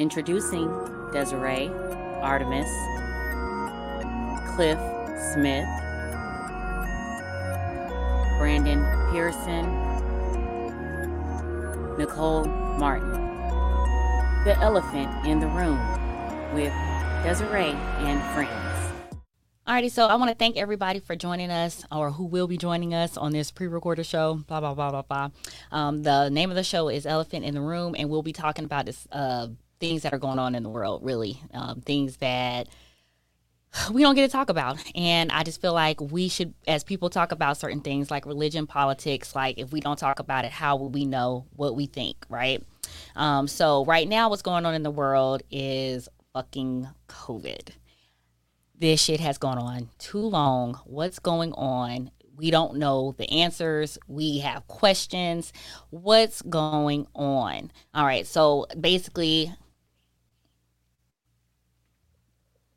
Introducing Desiree, Artemis, Cliff Smith, Brandon Pearson, Nicole Martin. The Elephant in the Room with Desiree and friends. Alrighty, so I want to thank everybody for joining us or who will be joining us on this pre-recorded show. Blah blah blah blah blah. Um, the name of the show is Elephant in the Room, and we'll be talking about this uh, things that are going on in the world. Really, um, things that we don't get to talk about. And I just feel like we should, as people talk about certain things like religion, politics, like if we don't talk about it, how will we know what we think, right? Um, so right now, what's going on in the world is fucking COVID. This shit has gone on too long. What's going on? We don't know the answers. We have questions. What's going on? All right. So basically,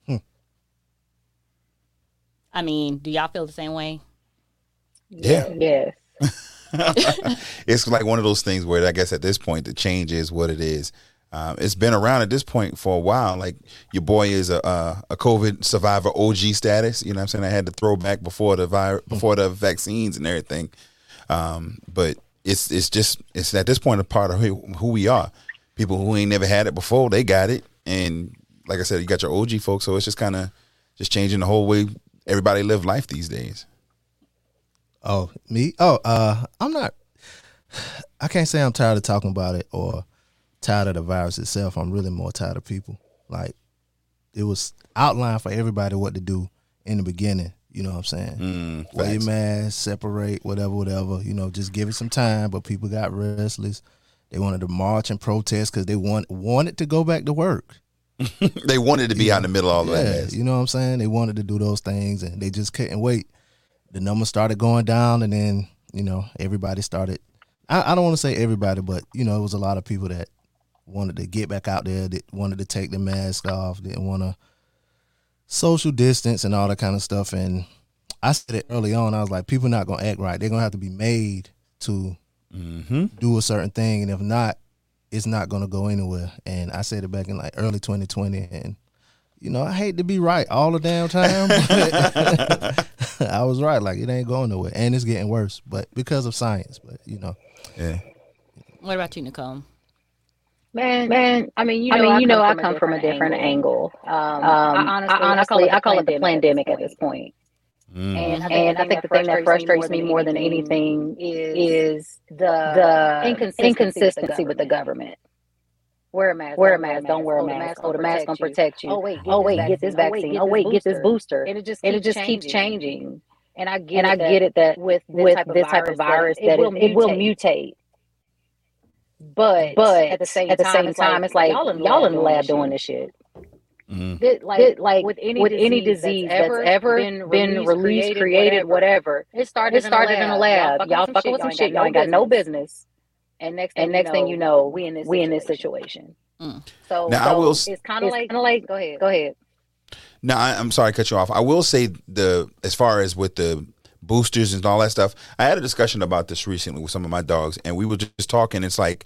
Hmm. I mean, do y'all feel the same way? Yeah. Yes. it's like one of those things where I guess at this point the change is what it is. Um, it's been around at this point for a while. Like your boy is a a, a COVID survivor OG status. You know what I'm saying? I had to throw back before the virus, before the vaccines and everything. Um, but it's it's just it's at this point a part of who, who we are. People who ain't never had it before, they got it, and like I said, you got your OG folks. So it's just kind of just changing the whole way everybody live life these days. Oh, me? Oh, uh, I'm not. I can't say I'm tired of talking about it or tired of the virus itself. I'm really more tired of people. Like it was outlined for everybody what to do in the beginning. You know what I'm saying? Mm, Wear your mask, separate, whatever, whatever. You know, just give it some time. But people got restless. They wanted to march and protest because they want wanted to go back to work. they wanted to be out in the middle of all Yeah, that. mess. you know what I'm saying? They wanted to do those things and they just couldn't wait. The numbers started going down and then, you know, everybody started I, I don't want to say everybody, but you know, it was a lot of people that wanted to get back out there, that wanted to take the mask off, didn't want to social distance and all that kind of stuff. And I said it early on, I was like, people not gonna act right. They're gonna have to be made to Mm-hmm. do a certain thing, and if not, it's not gonna go anywhere. And I said it back in like early 2020, and you know, I hate to be right all the damn time. but I was right, like it ain't going nowhere, and it's getting worse, but because of science. But you know, Yeah. What about you, Nicole? Man, man. I mean, you know, I mean, you know, I come from a different angle. Um, I honestly, honestly, I call it the pandemic at this point. Mm. And, and I think the thing that frustrates me more than anything is the inconsistency with the government. Wear a mask. Wear a mask. Don't wear a mask. Oh, the mask gonna protect you. Oh wait. Oh wait. Get this vaccine. Oh wait. Get this booster. And it just and it just keeps changing. And I get and I get it that with with this type of virus that it, it will mutate. But but at the same at the same time, it's like y'all in the lab doing this shit. Mm. That, like, like with any, with any disease that's ever been, released, created, whatever. It started, it started in a lab. Y'all fucking with some shit. Y'all ain't got no business. And next, and next thing you know, we in this we in this situation. Mm. So, Now, I will. it's kind of like, kind of like. Go ahead. Go ahead. No, I, I'm sorry to cut you off. I will say the as far as with the boosters and all that stuff, I had a discussion about this recently with some of my dogs, and we were just talking. It's like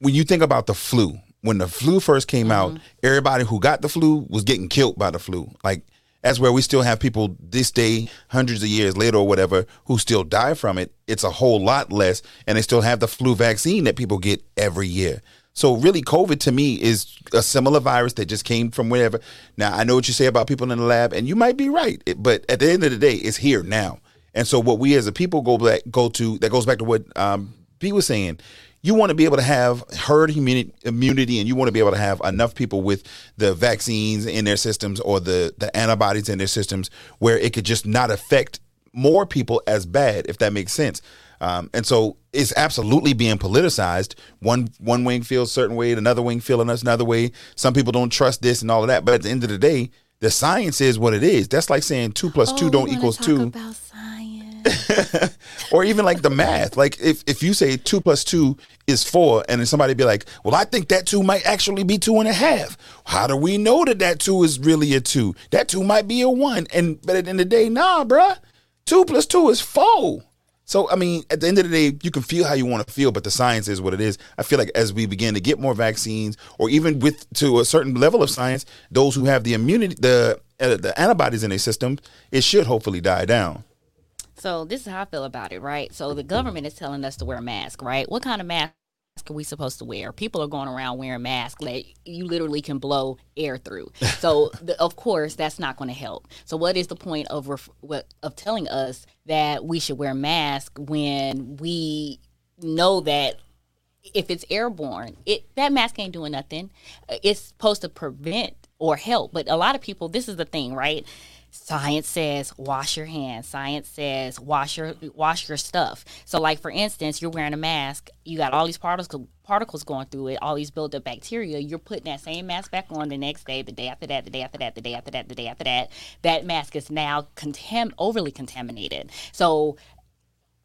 when you think about the flu, when the flu first came out, everybody who got the flu was getting killed by the flu. Like that's where we still have people this day, hundreds of years later or whatever, who still die from it. It's a whole lot less, and they still have the flu vaccine that people get every year. So really, COVID to me is a similar virus that just came from wherever. Now I know what you say about people in the lab, and you might be right, but at the end of the day, it's here now. And so what we as a people go back go to that goes back to what um, was saying. You want to be able to have herd immunity, and you want to be able to have enough people with the vaccines in their systems or the the antibodies in their systems where it could just not affect more people as bad, if that makes sense. Um, and so it's absolutely being politicized. One one wing feels a certain way, another wing feeling us another way. Some people don't trust this and all of that. But at the end of the day, the science is what it is. That's like saying two plus two don't equals two About science. or even like the math. Like if, if you say two plus two is four, and then somebody be like, "Well, I think that two might actually be two and a half." How do we know that that two is really a two? That two might be a one. And but at the end of the day, nah, bruh. Two plus two is four. So I mean, at the end of the day, you can feel how you want to feel, but the science is what it is. I feel like as we begin to get more vaccines, or even with to a certain level of science, those who have the immunity, the uh, the antibodies in their system, it should hopefully die down. So this is how I feel about it, right? So the government is telling us to wear a mask, right? What kind of mask are we supposed to wear? People are going around wearing masks that you literally can blow air through. So the, of course that's not going to help. So what is the point of ref- what, of telling us that we should wear masks when we know that if it's airborne, it that mask ain't doing nothing. Uh, it's supposed to prevent or help, but a lot of people. This is the thing, right? Science says wash your hands. Science says wash your wash your stuff. So, like for instance, you're wearing a mask. You got all these particles particles going through it. All these built up bacteria. You're putting that same mask back on the next day, the day after that, the day after that, the day after that, the day after that. That mask is now contam- overly contaminated. So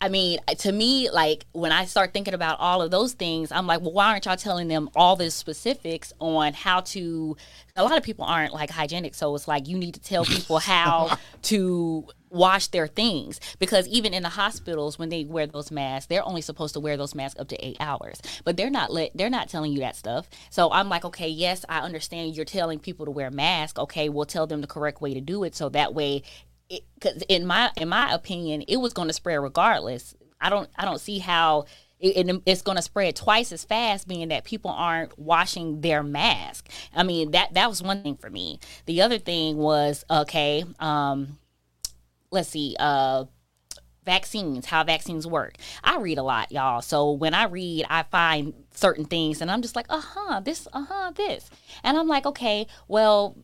I mean, to me, like when I start thinking about all of those things, I'm like, well, why aren't y'all telling them all the specifics on how to? A lot of people aren't like hygienic, so it's like you need to tell people how to wash their things. Because even in the hospitals when they wear those masks they're only supposed to wear those masks up to eight hours. But they're not let they're not telling you that stuff. So i'm like okay yes i understand you're telling people to wear masks okay we'll tell them the correct way to do it so that way because in my in my opinion, it was going to spread regardless. I don't I don't see how it, it's going to spread twice as fast, being that people aren't washing their mask. I mean that that was one thing for me. The other thing was okay. Um, let's see. Uh, vaccines, how vaccines work. I read a lot, y'all. So when I read, I find certain things and I'm just like, uh huh, this, uh huh, this. And I'm like, okay, well,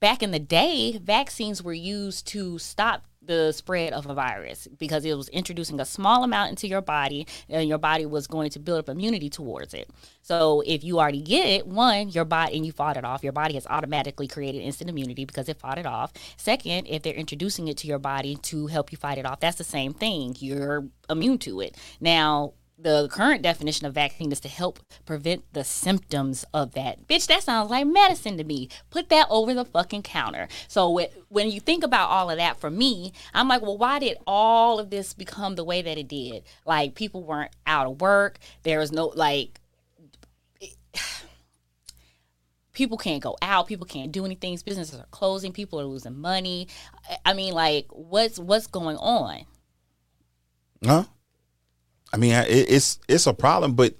back in the day, vaccines were used to stop the spread of a virus because it was introducing a small amount into your body and your body was going to build up immunity towards it. So if you already get it, one, your body and you fought it off, your body has automatically created instant immunity because it fought it off. Second, if they're introducing it to your body to help you fight it off, that's the same thing. You're immune to it. Now, the current definition of vaccine is to help prevent the symptoms of that. Bitch, that sounds like medicine to me. Put that over the fucking counter. So when you think about all of that for me, I'm like, well, why did all of this become the way that it did? Like people weren't out of work. There was no like people can't go out people can't do anything businesses are closing people are losing money i mean like what's what's going on huh I mean, it, it's it's a problem, but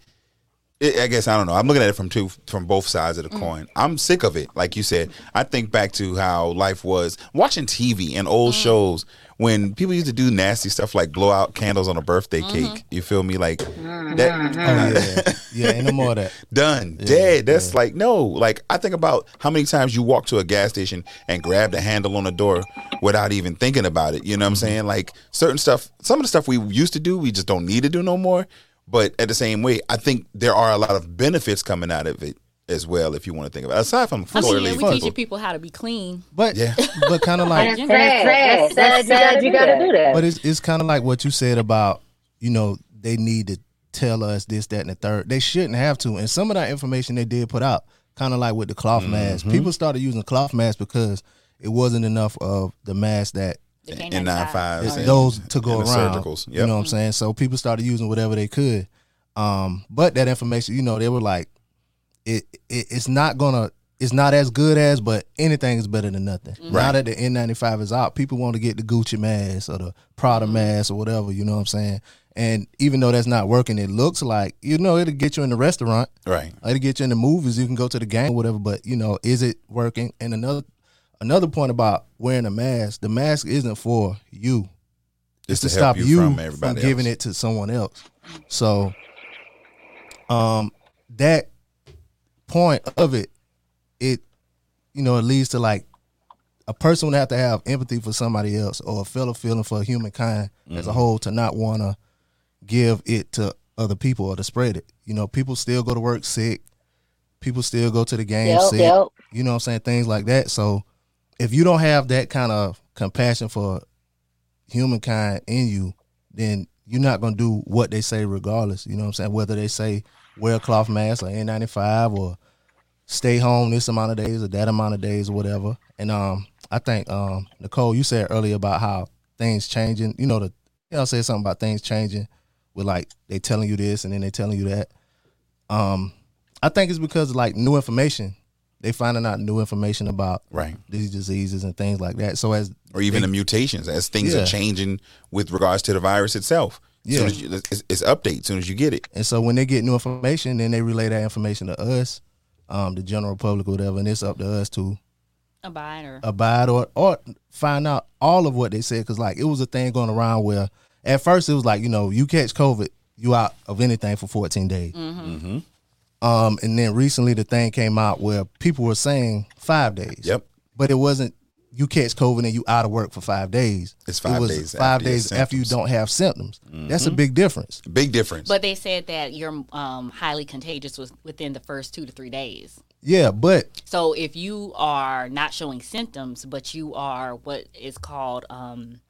it, I guess I don't know. I'm looking at it from two from both sides of the mm. coin. I'm sick of it. Like you said, I think back to how life was watching TV and old mm. shows when people used to do nasty stuff like blow out candles on a birthday mm-hmm. cake. You feel me? Like mm-hmm. that. Oh, yeah, yeah, ain't no more of that. Done, yeah, dead. That's yeah. like no. Like I think about how many times you walk to a gas station and grab the handle on the door without even thinking about it. You know what I'm mm-hmm. saying? Like certain stuff, some of the stuff we used to do, we just don't need to do no more. But at the same way, I think there are a lot of benefits coming out of it as well, if you want to think about it. Aside from I mean, yeah, we teaching people how to be clean. But yeah, but kind of like that's, that's, that's, that's, you got to do that. But it's it's kind of like what you said about you know they need to tell us this, that, and the third. They shouldn't have to. And some of that information they did put out, kind of like with the cloth mm-hmm. mask. People started using cloth masks because it wasn't enough of the mask that N95s those to go around. Surgicals. Yep. You know what I'm saying? So people started using whatever they could. Um, but that information, you know, they were like, it, it it's not gonna it's not as good as, but anything is better than nothing. Mm-hmm. Now that the N95 is out, people want to get the Gucci mask or the Prada mm-hmm. mask or whatever, you know what I'm saying? And even though that's not working, it looks like, you know, it'll get you in the restaurant. Right. It'll get you in the movies. You can go to the game, whatever, but, you know, is it working? And another another point about wearing a mask, the mask isn't for you. It's, it's to, to stop you, you from, from giving it to someone else. So um that point of it, it you know, it leads to like a person would have to have empathy for somebody else or a fellow feeling for humankind mm-hmm. as a mm-hmm. whole to not want to give it to other people or to spread it. You know, people still go to work sick. People still go to the game yep, sick. Yep. You know what I'm saying? Things like that. So if you don't have that kind of compassion for humankind in you, then you're not gonna do what they say regardless. You know what I'm saying? Whether they say wear a cloth mask or N95 or stay home this amount of days or that amount of days or whatever. And um, I think um, Nicole, you said earlier about how things changing. You know, the you know, say something about things changing with like they telling you this and then they telling you that. Um, I think it's because like new information. They finding out new information about Right. these diseases and things like that. So as or even the mutations as things Yeah. are changing with regards to the virus itself. As soon Yeah. as you, it's, it's update as soon as you get it. And so when they get new information, then they relay that information to us, um, the general public, or whatever, and it's up to us to Abide or abide or or find out all of what they said. Because like it was a thing going around where at first it was like you know you catch COVID, you out of anything for 14 days. Mm-hmm. Um, and then recently the thing came out where people were saying five days. Yep. But it wasn't you catch COVID and you out of work for five days. It's five it was days Five after days after you don't have symptoms. That's Mm-hmm. a big difference. Big difference. But they said that you're um, highly contagious was within the first two to three days. Yeah, but So if you are not showing symptoms, but you are what is called um,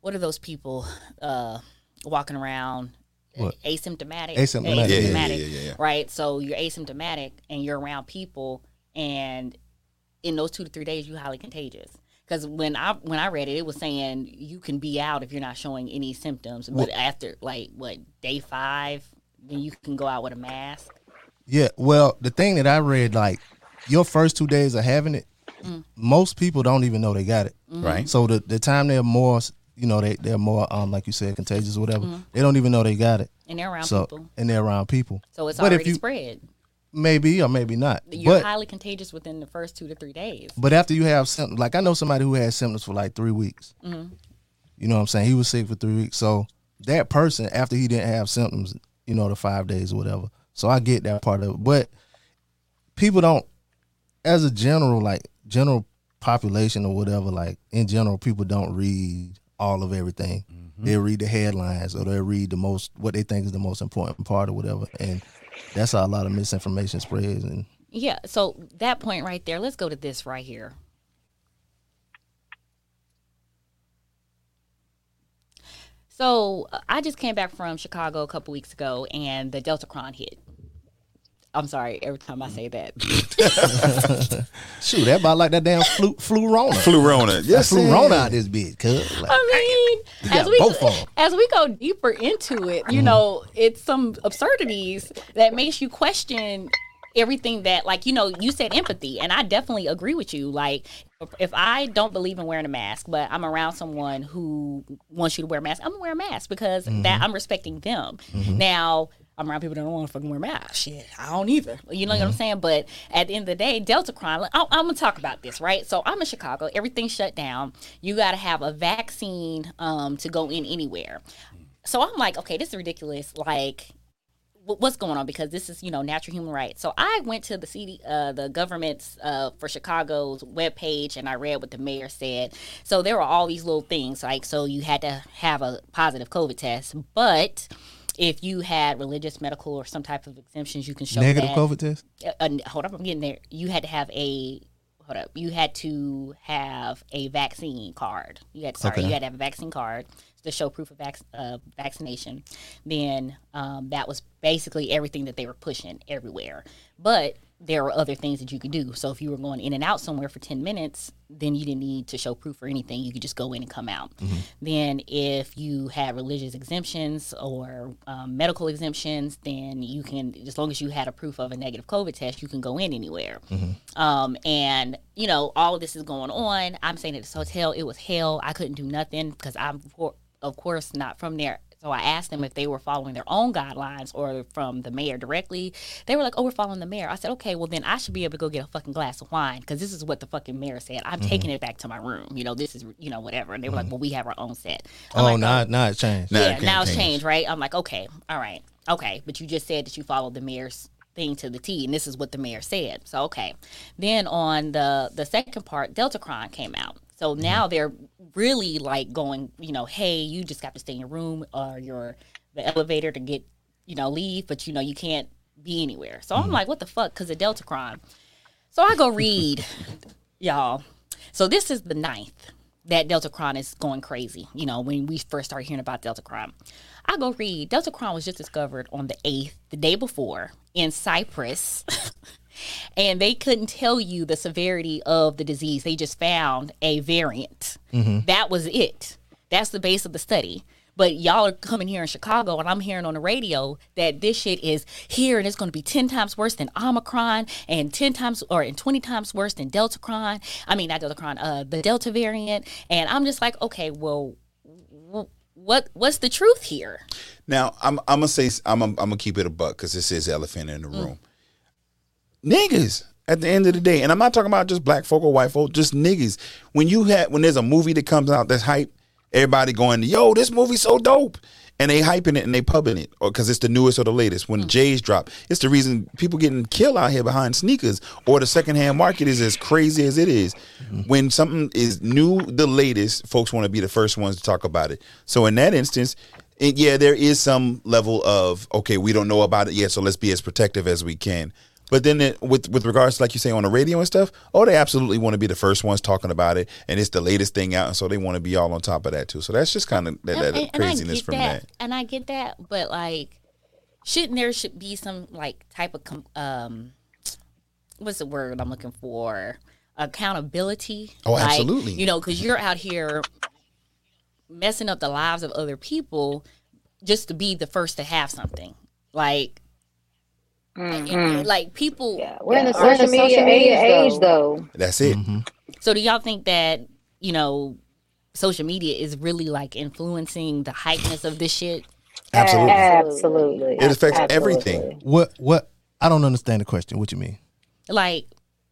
what are those people uh, walking around What? asymptomatic? Asymptomatic, yeah, yeah, yeah, yeah, yeah. Right. So you're asymptomatic and you're around people, and in those two to three days, you're highly contagious. Because when I when I read it, it was saying you can be out if you're not showing any symptoms, but after like what day five, then you can go out with a mask. Yeah, well, the thing that I read, like your first two days of having it, Mm. most people don't even know they got it. right. So the the time they're more, you know, they they're more, um, like you said, contagious or whatever. They don't even know they got it. And they're around So people. and they're around people. So it's but if already you- spread. Maybe or maybe not. You're but highly contagious within the first two to three days. but after you have symptoms, like I know somebody who had symptoms for like three weeks. Mm-hmm. You know what I'm saying? He was sick for three weeks. So that person, after he didn't have symptoms, you know, the five days or whatever. So I get that part of it. But people don't, as a general, like general population or whatever, like in general, people don't read all of everything. They read the headlines or they read the most, what they think is the most important part or whatever. And that's how a lot of misinformation spreads. And Yeah. So that point right there, let's go to this right here. So uh, I just came back from Chicago a couple weeks ago, and the Delta Cron hit. I'm sorry every time I say that. shoot, that about like that damn flu, flu Rona. Flurona. Yes, flu it Rona is. out this bitch, cuz. Like, I mean, as got we both of 'em. as we go deeper into it, you mm-hmm. know, it's some absurdities that makes you question everything that like you know you said empathy and i definitely agree with you like if i don't believe in wearing a mask but i'm around someone who wants you to wear a mask i'm gonna wear a mask because that mm-hmm. i'm respecting them mm-hmm. now I'm around people that don't want to fucking wear masks. Shit, I don't either. You know what I'm saying? But at the end of the day, Delta crime. I, I'm gonna talk about this, right? So I'm in Chicago. Everything's shut down. You got to have a vaccine um, to go in anywhere. So I'm like, okay, this is ridiculous. Like, what's going on? Because this is, you know, natural human rights. So I went to the CD, uh, the government's uh, for Chicago's webpage, and I read what the mayor said. So there were all these little things, like so you had to have a positive COVID test, but if you had religious, medical, or some type of exemptions, you can show negative that. COVID test? Uh, uh, hold up, I'm getting there. You had to have a hold up. You had to have a vaccine card. You had sorry, Okay. you had to have a vaccine card to show proof of vac- uh, vaccination. Then um, that was basically everything that they were pushing everywhere. But there are other things that you could do. So if you were going in and out somewhere for 10 minutes, then you didn't need to show proof or anything. You could just go in and come out. Then if you had religious exemptions or um, medical exemptions, then you can, as long as you had a proof of a negative COVID test, you can go in anywhere. Um, and you know, all of this is going on. I'm saying at this hotel, it was hell. I couldn't do nothing because I'm, of course, not from there. So I asked them if they were following their own guidelines or from the mayor directly. They were like, "Oh, we're following the mayor." I said, "Okay, well then I should be able to go get a fucking glass of wine because this is what the fucking mayor said. I'm mm-hmm. taking it back to my room. You know, this is you know whatever." And they were like, mm-hmm. "Well, we have our own set." I'm Oh, like, now, oh. now it changed. Now it yeah, can't now it's change. changed, right? I'm like, okay, all right, okay, but you just said that you followed the mayor's thing to the T, and this is what the mayor said. So okay, then on the the second part, Delta Cron came out. So mm-hmm. now they're really like going, you know, hey, you just got to stay in your room or your the elevator to get, you know, leave, but you know you can't be anywhere. So I'm mm-hmm. like, what the fuck? Because of Delta Cron. So I go read, y'all. So this is the ninth that Delta Cron is going crazy. You know, when we first started hearing about Delta Cron, I go read. Delta Cron was just discovered on the eighth, the day before, in Cyprus. and they couldn't tell you the severity of the disease. They just found a variant. That was it. That's the base of the study. But y'all are coming here in Chicago, and I'm hearing on the radio that this shit is here, and it's going to be ten times worse than Omicron, and ten times or and twenty times worse than Deltacron. I mean, not Deltacron, uh, the Delta variant. And I'm just like, okay, well, what what's the truth here? Now I'm I'm gonna say I'm I'm gonna keep it a buck because this is elephant in the room. Niggas at the end of the day, and I'm not talking about just black folk or white folk, just niggas. When you had when there's a movie that comes out that's hype, everybody going, "Yo, this movie's so dope." And they hyping it and they pubbing it, or because it's the newest or the latest. When the J's drop, it's the reason people getting killed out here behind sneakers, or the secondhand market is as crazy as it is. Hmm. When something is new, the latest, folks want to be the first ones to talk about it. So in that instance, it, yeah, there is some level of okay, we don't know about it yet, so let's be as protective as we can. But then, it, with with regards to like you say on the radio and stuff, oh, they absolutely want to be the first ones talking about it, and it's the latest thing out, and so they want to be all on top of that too. So that's just kind of that, that and, and I craziness get from that, that. and I get that, but like, shouldn't there should be some like type of com- um, what's the word I'm looking for? Accountability. Oh, Like, absolutely. you know, because you're out here messing up the lives of other people just to be the first to have something. Like, and- like people. Yeah, we're in the are- social media age, though. That's it. Mm-hmm. So do y'all think that you know? Social media is really like influencing the hypeness of this shit. Absolutely. Absolutely. It affects Absolutely. everything. What what? I don't understand the question. What you mean? like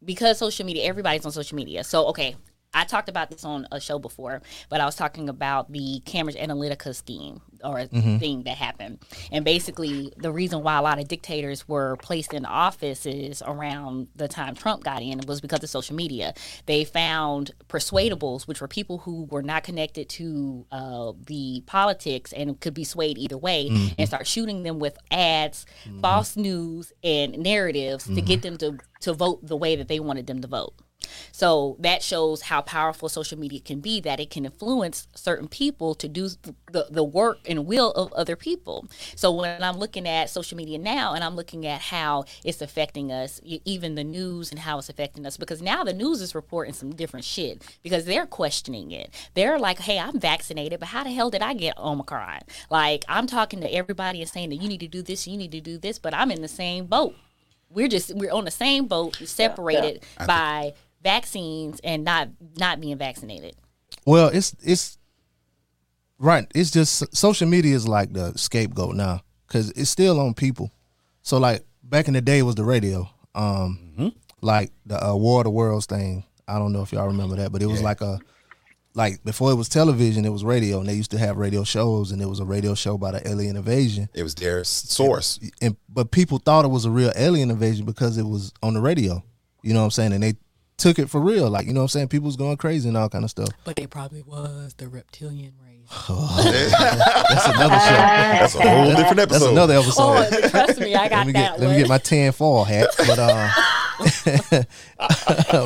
because social media everybody's on social media so okay i talked about this on a show before but i was talking about the cambridge analytica scheme or mm-hmm. thing that happened. And basically the reason why a lot of dictators were placed in offices around the time trump got in was because of social media. They found persuadables which were people who were not connected to uh, the politics and could be swayed either way mm-hmm. and start shooting them with ads mm-hmm. false news and narratives to get them to to vote the way that they wanted them to vote. So that shows how powerful social media can be that it can influence certain people to do the, the work and will of other people. So when I'm looking at social media now and I'm looking at how it's affecting us, even the news and how it's affecting us, because now the news is reporting some different shit because they're questioning it. They're like, hey, I'm vaccinated, but how the hell did I get Omicron? Like, I'm talking to everybody and saying that you need to do this, you need to do this, but I'm in the same boat we're just we're on the same boat separated by vaccines and not not being vaccinated Well, it's it's right. It's just social media is like the scapegoat now because it's still on people. So like back in the day it was the radio, um, like the uh, War of the Worlds thing. I don't know if y'all remember that, but it was like a like before it was television, it was radio, and they used to have radio shows, and it was a radio show about an alien invasion. It was their s- source. And but people thought it was a real alien invasion because it was on the radio. You know what I'm saying? And they took it for real. Like you know what I'm saying? People was going crazy and all kind of stuff. but it probably was the reptilian race That's another show. That's a whole different episode. That's another episode. oh trust me i let got me that get let me get my tinfoil hat. But uh,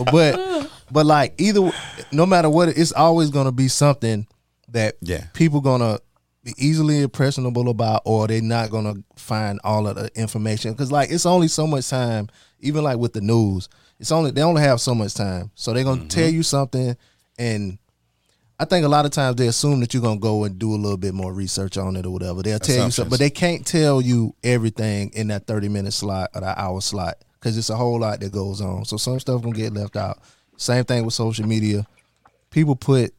but but like either no matter what, it's always gonna be something that Yeah. people gonna be easily impressionable about, or they're not gonna find all of the information because like it's only so much time. Even like with the news, it's only they only have so much time, so they're gonna tell you something and. I think a lot of times they assume that you're gonna go and do a little bit more research on it or whatever. They'll tell you something, but they can't tell you everything in that 30 minute slot or that hour slot because it's a whole lot that goes on. So some stuff gonna get left out. Same thing with social media. People put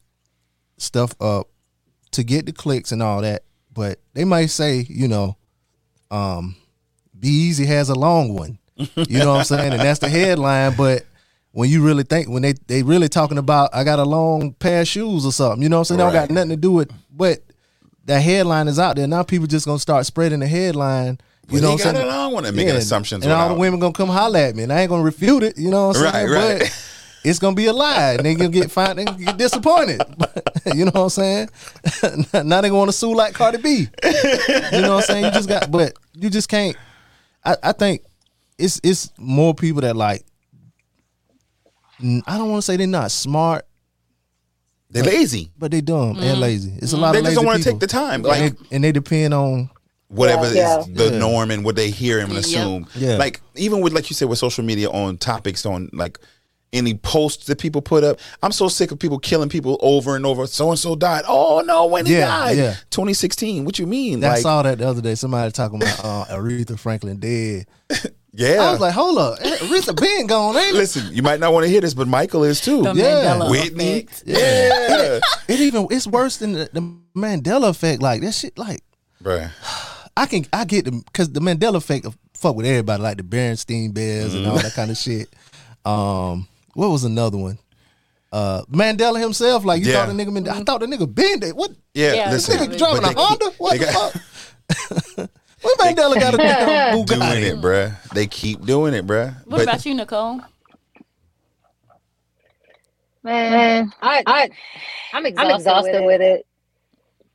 stuff up to get the clicks and all that, but they might say, you know, um, Be Easy has a long one. You know what I'm saying? And that's the headline, but when you really think when they they really talking about I got a long pair of shoes or something, you know what I'm saying? They don't got nothing to do with but that headline is out there. Now people just gonna start spreading the headline. You Well, know what I'm got saying? when they're making assumptions And all the women gonna come holler at me and I ain't gonna refute it, you know what I'm saying? Right, right. But it's gonna be a lie and they gonna get fine they gonna get disappointed. you know what I'm saying? now they gonna sue like Cardi B. You know what I'm saying? You just got but you just can't I, I think it's it's more people that like I don't want to say they're not smart, They're lazy. but they dumb and lazy. It's a lot They of just don't want to take the time. and, Like they, and they depend on whatever Yeah, is the yeah. norm and what they hear and Yep. assume. Yeah. Like even with like you said with social media on topics on like any posts that people put up. I'm so sick of people killing people over and over. So and so died. Oh no, when he Yeah, died, yeah. 2016. What you mean? I like, saw that the other day. Somebody talking about uh, Aretha Franklin dead. yeah. I was like, hold up, Aretha been gone, ain't it? Listen, you might not want to hear this, but Michael is too. The Yeah. Mandela Whitney. effect. Yeah. It even it's worse than the, the Mandela effect. Like that shit. Like Bruh. I can I get them because the Mandela effect of- fuck with everybody, like the Berenstein Bears and all that kind of shit. Um, what was another one? Uh, Mandela himself, like you Yeah. thought the nigga, Mand- I thought the nigga been there. What Yeah, Yeah, listen. nigga driving but a Honda? What the got- fuck? what Mandela got a damn doing it, bruh. They keep doing it, bruh. What But- about you, Nicole? Man, I, I, I'm exhausted, exhausted with it.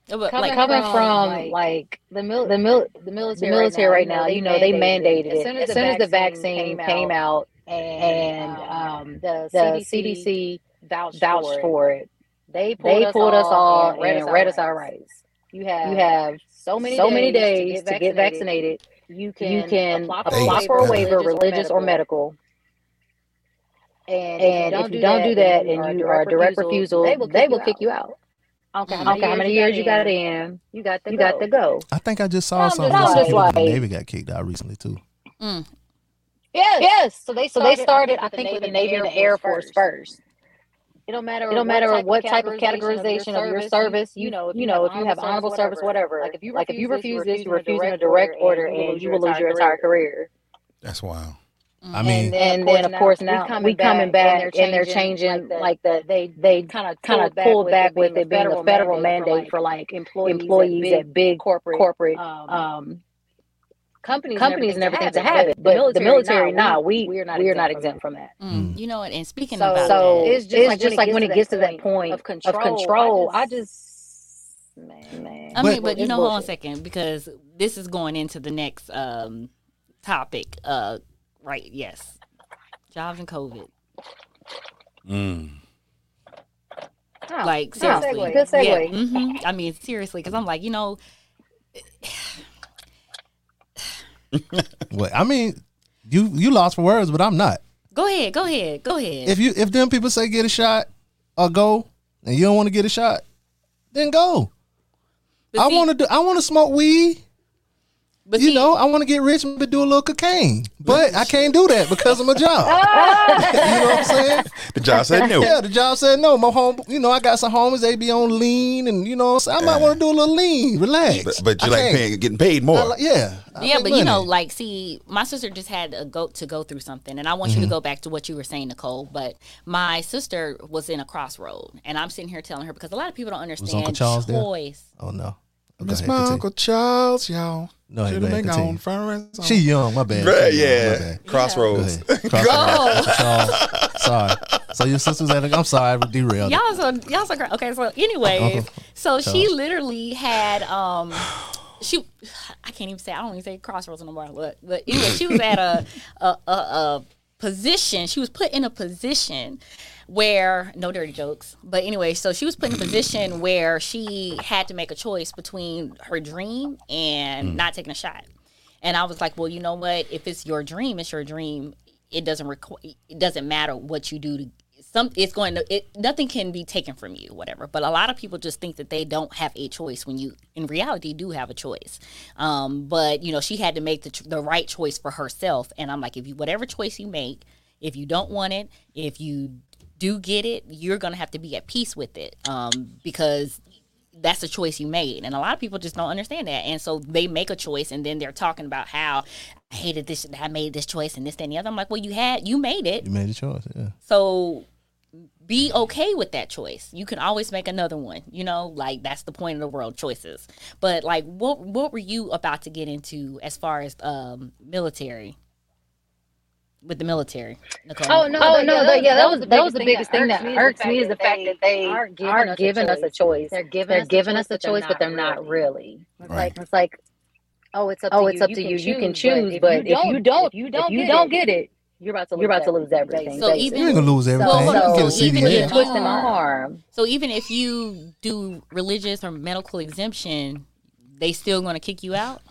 But, Coming, like, coming from, from, like, like, the mil- the mil- the the military, military right now, you know, they mandated it. As soon as, the, vaccine came out, and um, um, the, the CDC, CDC vouched, vouched for it. They pulled, They us, pulled us all and read us and read us our our rights. rights. You have You have so many so many days, days to get vaccinated. You can, You can apply, apply for a waiver, religious or medical. And, And if you don't do that and you are a direct refusal, they will they kick, you, out. out. Okay, Okay, how many years you got in? You got the You got to go. I think I just saw I'm just- something. I'm just the like- Navy got kicked out recently too. mm, Yes. Yes. So they So started, they started, I think, with the Navy and the Air Force first. It don't matter. It don't matter what type of categorization of your service, you know, you know, if you have honorable service, whatever. Like if you Like if you refuse this, you're refusing refusing a direct order, and you will lose your entire career. That's wild. I mean, And then, of course, now we coming back and they're changing like the they they kind of kind of pulled back with it being a federal mandate for like employees, employees at at big corporate corporate um, um, companies, companies and everything to have it. But the military, nah, we we are not we are not exempt exempt from that. mm. You know? And speaking So- about So that, it's just, like, when it gets to that point of of control, control, I I just- just man, man. I mean, but you It's know, hold on a second because this is going into the next um topic. Uh, right? Yes, jobs and COVID. Mm. Like good seriously, segue, good segue. Yeah, hmm I mean, seriously, because I'm like, you know, what I mean, you you lost for words, but I'm not. go ahead, go ahead, go ahead. If you if them people say get a shot or go, and you don't want to get a shot, then go. But I want to do. I want to smoke weed. But You see, know, I want to get rich and do a little cocaine, but I can't do that because of my job. Ah! you know what I'm saying? The job said no. Yeah, the job said no. My home, you know, I got some homies. They be on lean, and you know, so I might uh-huh. want to do a little lean, relax. But, but you I like paying, getting paid more. like- yeah, I yeah, make but you know, like, see, my sister just had a go to go through something, and I want you to mm-hmm. go back to what you were saying, Nicole. But my sister was in a crossroad, and I'm sitting here telling her because a lot of people don't understand Uncle Charles there? choice. oh no, Go Miss my continue. Uncle Charles, y'all. No, hey, Should man, have been continue. gone front. She young, my bad. Bruh, She young, my yeah. bad. Go Crossroads. ahead. Crossroads. Charles. Sorry. So your sister's at. A, I'm sorry, I derailed. Y'all so y'all so great. Okay, so anyways, Uncle so she literally had um she I can't even say I don't even say crossroads no more. But but anyway, she was at a a, a a position. She was put in a position where no dirty jokes. But anyway, so she was put in a position where she had to make a choice between her dream and not taking a shot. And I was like, well, you know what? If it's your dream, it's your dream. It doesn't requ- it doesn't matter what you do to some it's going to it nothing can be taken from you whatever but a lot of people just think that they don't have a choice when you in reality do have a choice um but you know she had to make the, the right choice for herself and i'm like if you whatever choice you make if you don't want it if you do get it you're gonna have to be at peace with it um because that's a choice you made and a lot of people just don't understand that and so they make a choice and then they're talking about how i hated this i made this choice and this that, and the other i'm like well you had you made it You made a choice. Yeah. so be okay with that choice. You can always make another one. You know, like that's the point of the world choices. But like what what were you about to get into as far as um military? With the military, Nicole. Oh no! Oh no! that- yeah, that was that was the biggest thing that irks me is the fact that they aren't giving us a choice. They're giving They're us giving us a choice, but they're not really. It's Right. like It's like, oh, it's up. oh, to it's you. up to you. You can choose, if but if you don't, if you don't, if you don't it, get it, you're about to lose you're about to lose everything. everything. So basically. even- You ain't gonna lose everything. So- you can get a so even CDA. if- twisting my arm. So even if you do religious or medical exemption, they still going to kick you out.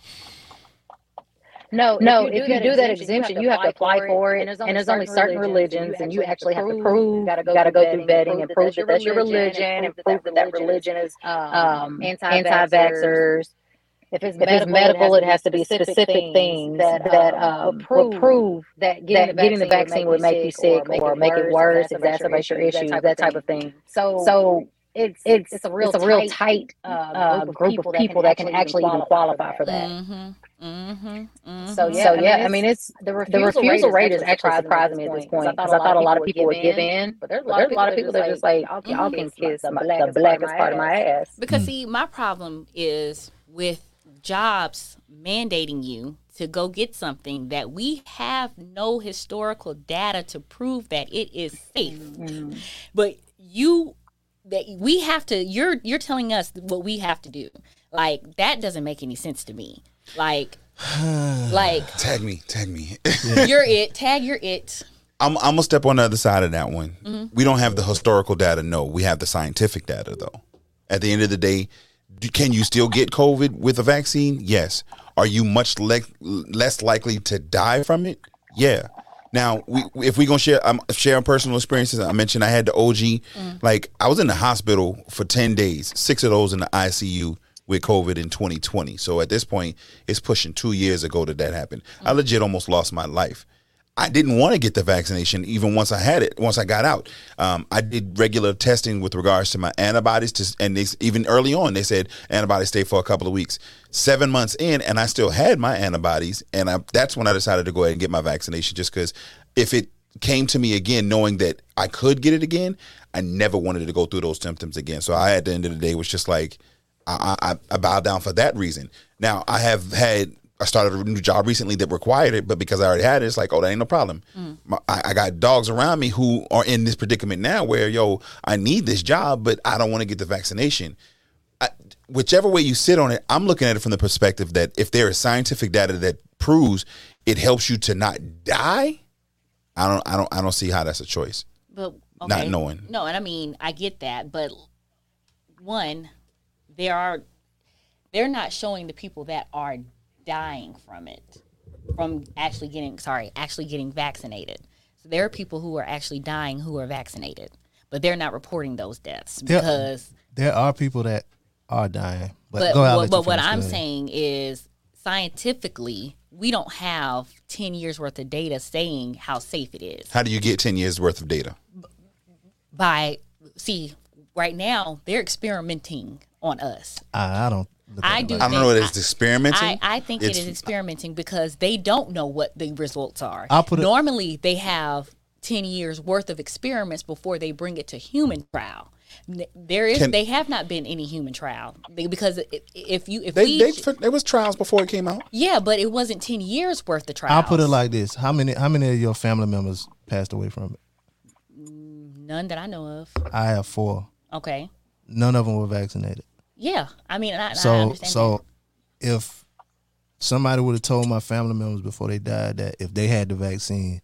No, no. If you do that exemption, you have to apply for it, and there's only certain religions, and you actually have to prove. Got to go through vetting and prove that that's your religion, and prove that that religion is um, anti-vaxxers. If it's, if medical, it's medical, it has to be specific things that that um, will prove that getting, that getting the vaccine would make you sick or make it worse, exacerbate your issues, that type of thing. So, so it's it's it's a real it's a real tight, uh, uh, group of people that can actually even qualify for that. Mm-hmm, mm-hmm, mm-hmm. So yeah, so yeah, I mean it's the refusal, the refusal rate is actually surprising me at this point because I thought a lot of people would give in, but there's a lot, of people that are just like y'all can kiss the blackest part of my ass. Because see, my problem is with jobs mandating you to go get something that we have no historical data to prove that it is safe. Mm-hmm. But you that we have to you're you're telling us what we have to do. Like that doesn't make any sense to me. Like like tag me, tag me. you're it. Tag you're it. I'm, I'm gonna step on the other side of that one. Mm-hmm. We don't have the historical data. No, we have the scientific data though. At the end of the day, can you still get COVID with a vaccine? Yes. Are you much le- less likely to die from it? Yeah. Now, we, if we're gonna share, I'm sharing personal experiences. I mentioned I had the OG. Mm. Like I was in the hospital for ten days, six of those in the ICU with COVID in 2020. So at this point, it's pushing two years ago that that happened. Mm. I legit almost lost my life. I didn't want to get the vaccination even once I had it. Once I got out, um, I did regular testing with regards to my antibodies. To, and they, even early on, they said antibodies stay for a couple of weeks. Seven months in, and I still had my antibodies, and I, that's when I decided to go ahead and get my vaccination. Just because if it came to me again, knowing that I could get it again, I never wanted to go through those symptoms again. So I, at the end of the day, was just like I, I, I bowed down for that reason. Now I have had I started a new job recently that required it, but because I already had it, it's like, oh, that ain't no problem. Mm. My, I, I, got dogs around me who are in this predicament now where, yo, I need this job, but I don't want to get the vaccination. I, whichever way you sit on it, I'm looking at it from the perspective that if there is scientific data that proves it helps you to not die, I don't, I don't, I don't see how that's a choice. But okay. not knowing. No, and I mean, I get that, but one, there are, they're not showing the people that are dying from it, from actually getting sorry, actually getting vaccinated. So there are people who are actually dying who are vaccinated, but they're not reporting those deaths because there, there are people that are dying. But, but, ahead, but what I'm saying is scientifically, we don't have 10 years worth of data saying how safe it is. How do you get 10 years worth of data? By, see, right now, they're experimenting on us. I, I don't I do. I don't know what it's experimenting. I, I think it's, it is experimenting because they don't know what the results are. I'll put Normally, they have ten years worth of experiments before they bring it to human trial. There is, Can, they have not been any human trial because if you if they, we, they, there was trials before it came out. Yeah, but it wasn't ten years worth of trials. I'll put it like this: how many how many of your family members passed away from it? Mm, none that I know of. I have four. Okay. None of them were vaccinated. Yeah, I mean, I, so I so that. if somebody would have told my family members before they died that if they had the vaccine,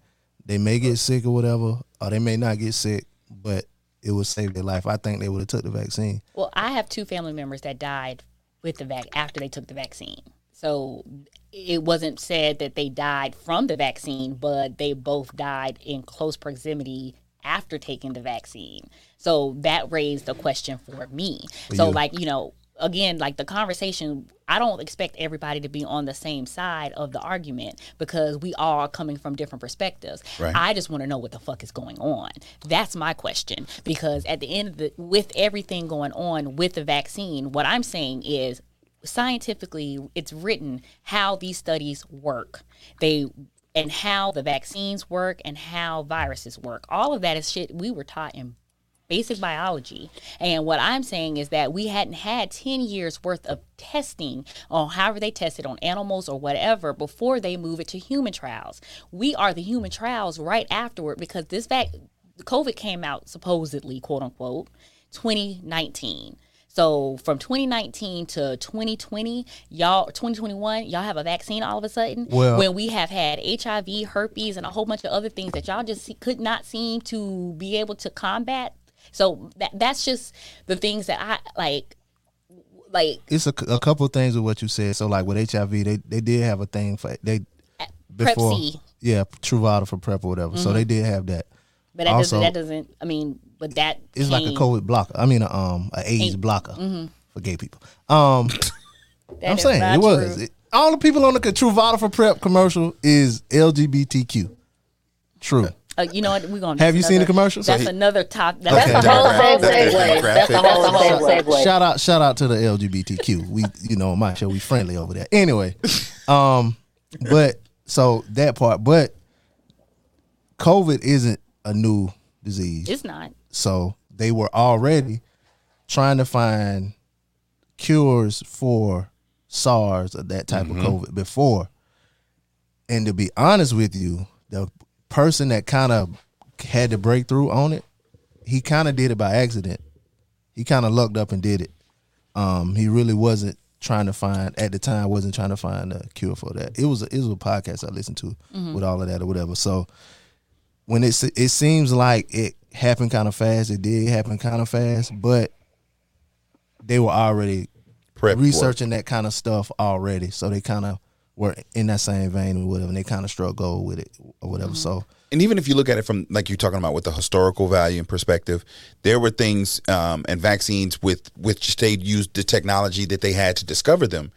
they may get sick or whatever, or they may not get sick, but it would save their life. I think they would have took the vaccine. Well, I have two family members that died with the vac after they took the vaccine. So it wasn't said that they died from the vaccine, but they both died in close proximity after taking the vaccine. So that raised a question for me. so, like, you know, again, like the conversation, I don't expect everybody to be on the same side of the argument because we all are coming from different perspectives. Right. I just want to know what the fuck is going on. That's my question because at the end of the, with everything going on with the vaccine, what I'm saying is scientifically it's written how these studies work. They and how the vaccines work and how viruses work. All of that is shit we were taught in basic biology. And what I'm saying is that we hadn't had 10 years worth of testing on however they tested on animals or whatever before they move it to human trials. We are the human trials right afterward because this vac COVID came out supposedly, quote unquote, 2019. So from 2019 to 2020, y'all 2021, y'all have a vaccine all of a sudden. Well, when we have had HIV, herpes, and a whole bunch of other things that y'all just could not seem to be able to combat. So that that's just the things that I like. Like it's a, a couple things with what you said. So like with HIV, they they did have a thing for they Prep before. C. Yeah, Truvada for prep or whatever. So mm-hmm. they did have that. But that Also- doesn't. That doesn't. I mean, but that It's like a COVID blocker. I mean, a, um, a AIDS blocker Mm-hmm. for gay people. Um, that I'm is saying not it was. It- all the people on the Truvada for prep commercial is LGBTQ. True. Uh, you know what? We're gonna. Have you that's seen the another- commercial? That's he- another top. That's Okay. That's a whole Demographic. segue. That's That's a whole demographic. segue. Shout out, shout out to the LGBTQ. We, you know, on my show we friendly over there. Anyway, um, but so that part, but COVID isn't a new disease. It's not. So they were already trying to find cures for SARS or that type of COVID before. And to be honest with you, the person that kind of had the breakthrough on it, he kind of did it by accident. He kind of lucked up and did it. Um, he really wasn't trying to find at the time wasn't trying to find a cure for that. It was a, it was a podcast I listened to with all of that or whatever. So when it it seems like it happened kind of fast, it did happen kind of fast, but they were already Prep researching that kind of stuff already, so they kind of were in that same vein or whatever. And they kind of struck gold with it or whatever. So and even if you look at it from like you're talking about with the historical value and perspective, there were things um, and vaccines with which they used the technology that they had to discover them.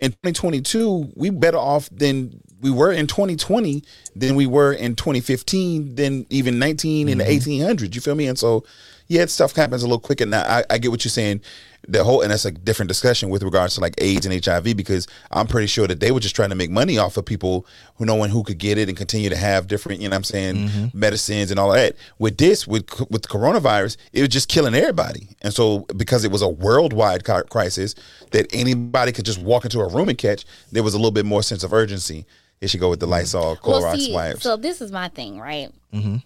In 2022, we better off than we were in 2020 than we were in 2015 than even 19 in the mm-hmm. 1800s. You feel me? And so, yeah, stuff happens a little quicker. Now, I, I get what you're saying. The whole and that's a different discussion with regards to like AIDS and HIV because I'm pretty sure that they were just trying to make money off of people who knowing who could get it and continue to have different, you know, what I'm saying mm-hmm. medicines and all that. With this, with with coronavirus, it was just killing everybody, and so because it was a worldwide crisis that anybody could just walk into a room and catch, there was a little bit more sense of urgency. It should go with the Lysol, Clorox well, see, wipes. so this is my thing, right? Mm-hmm.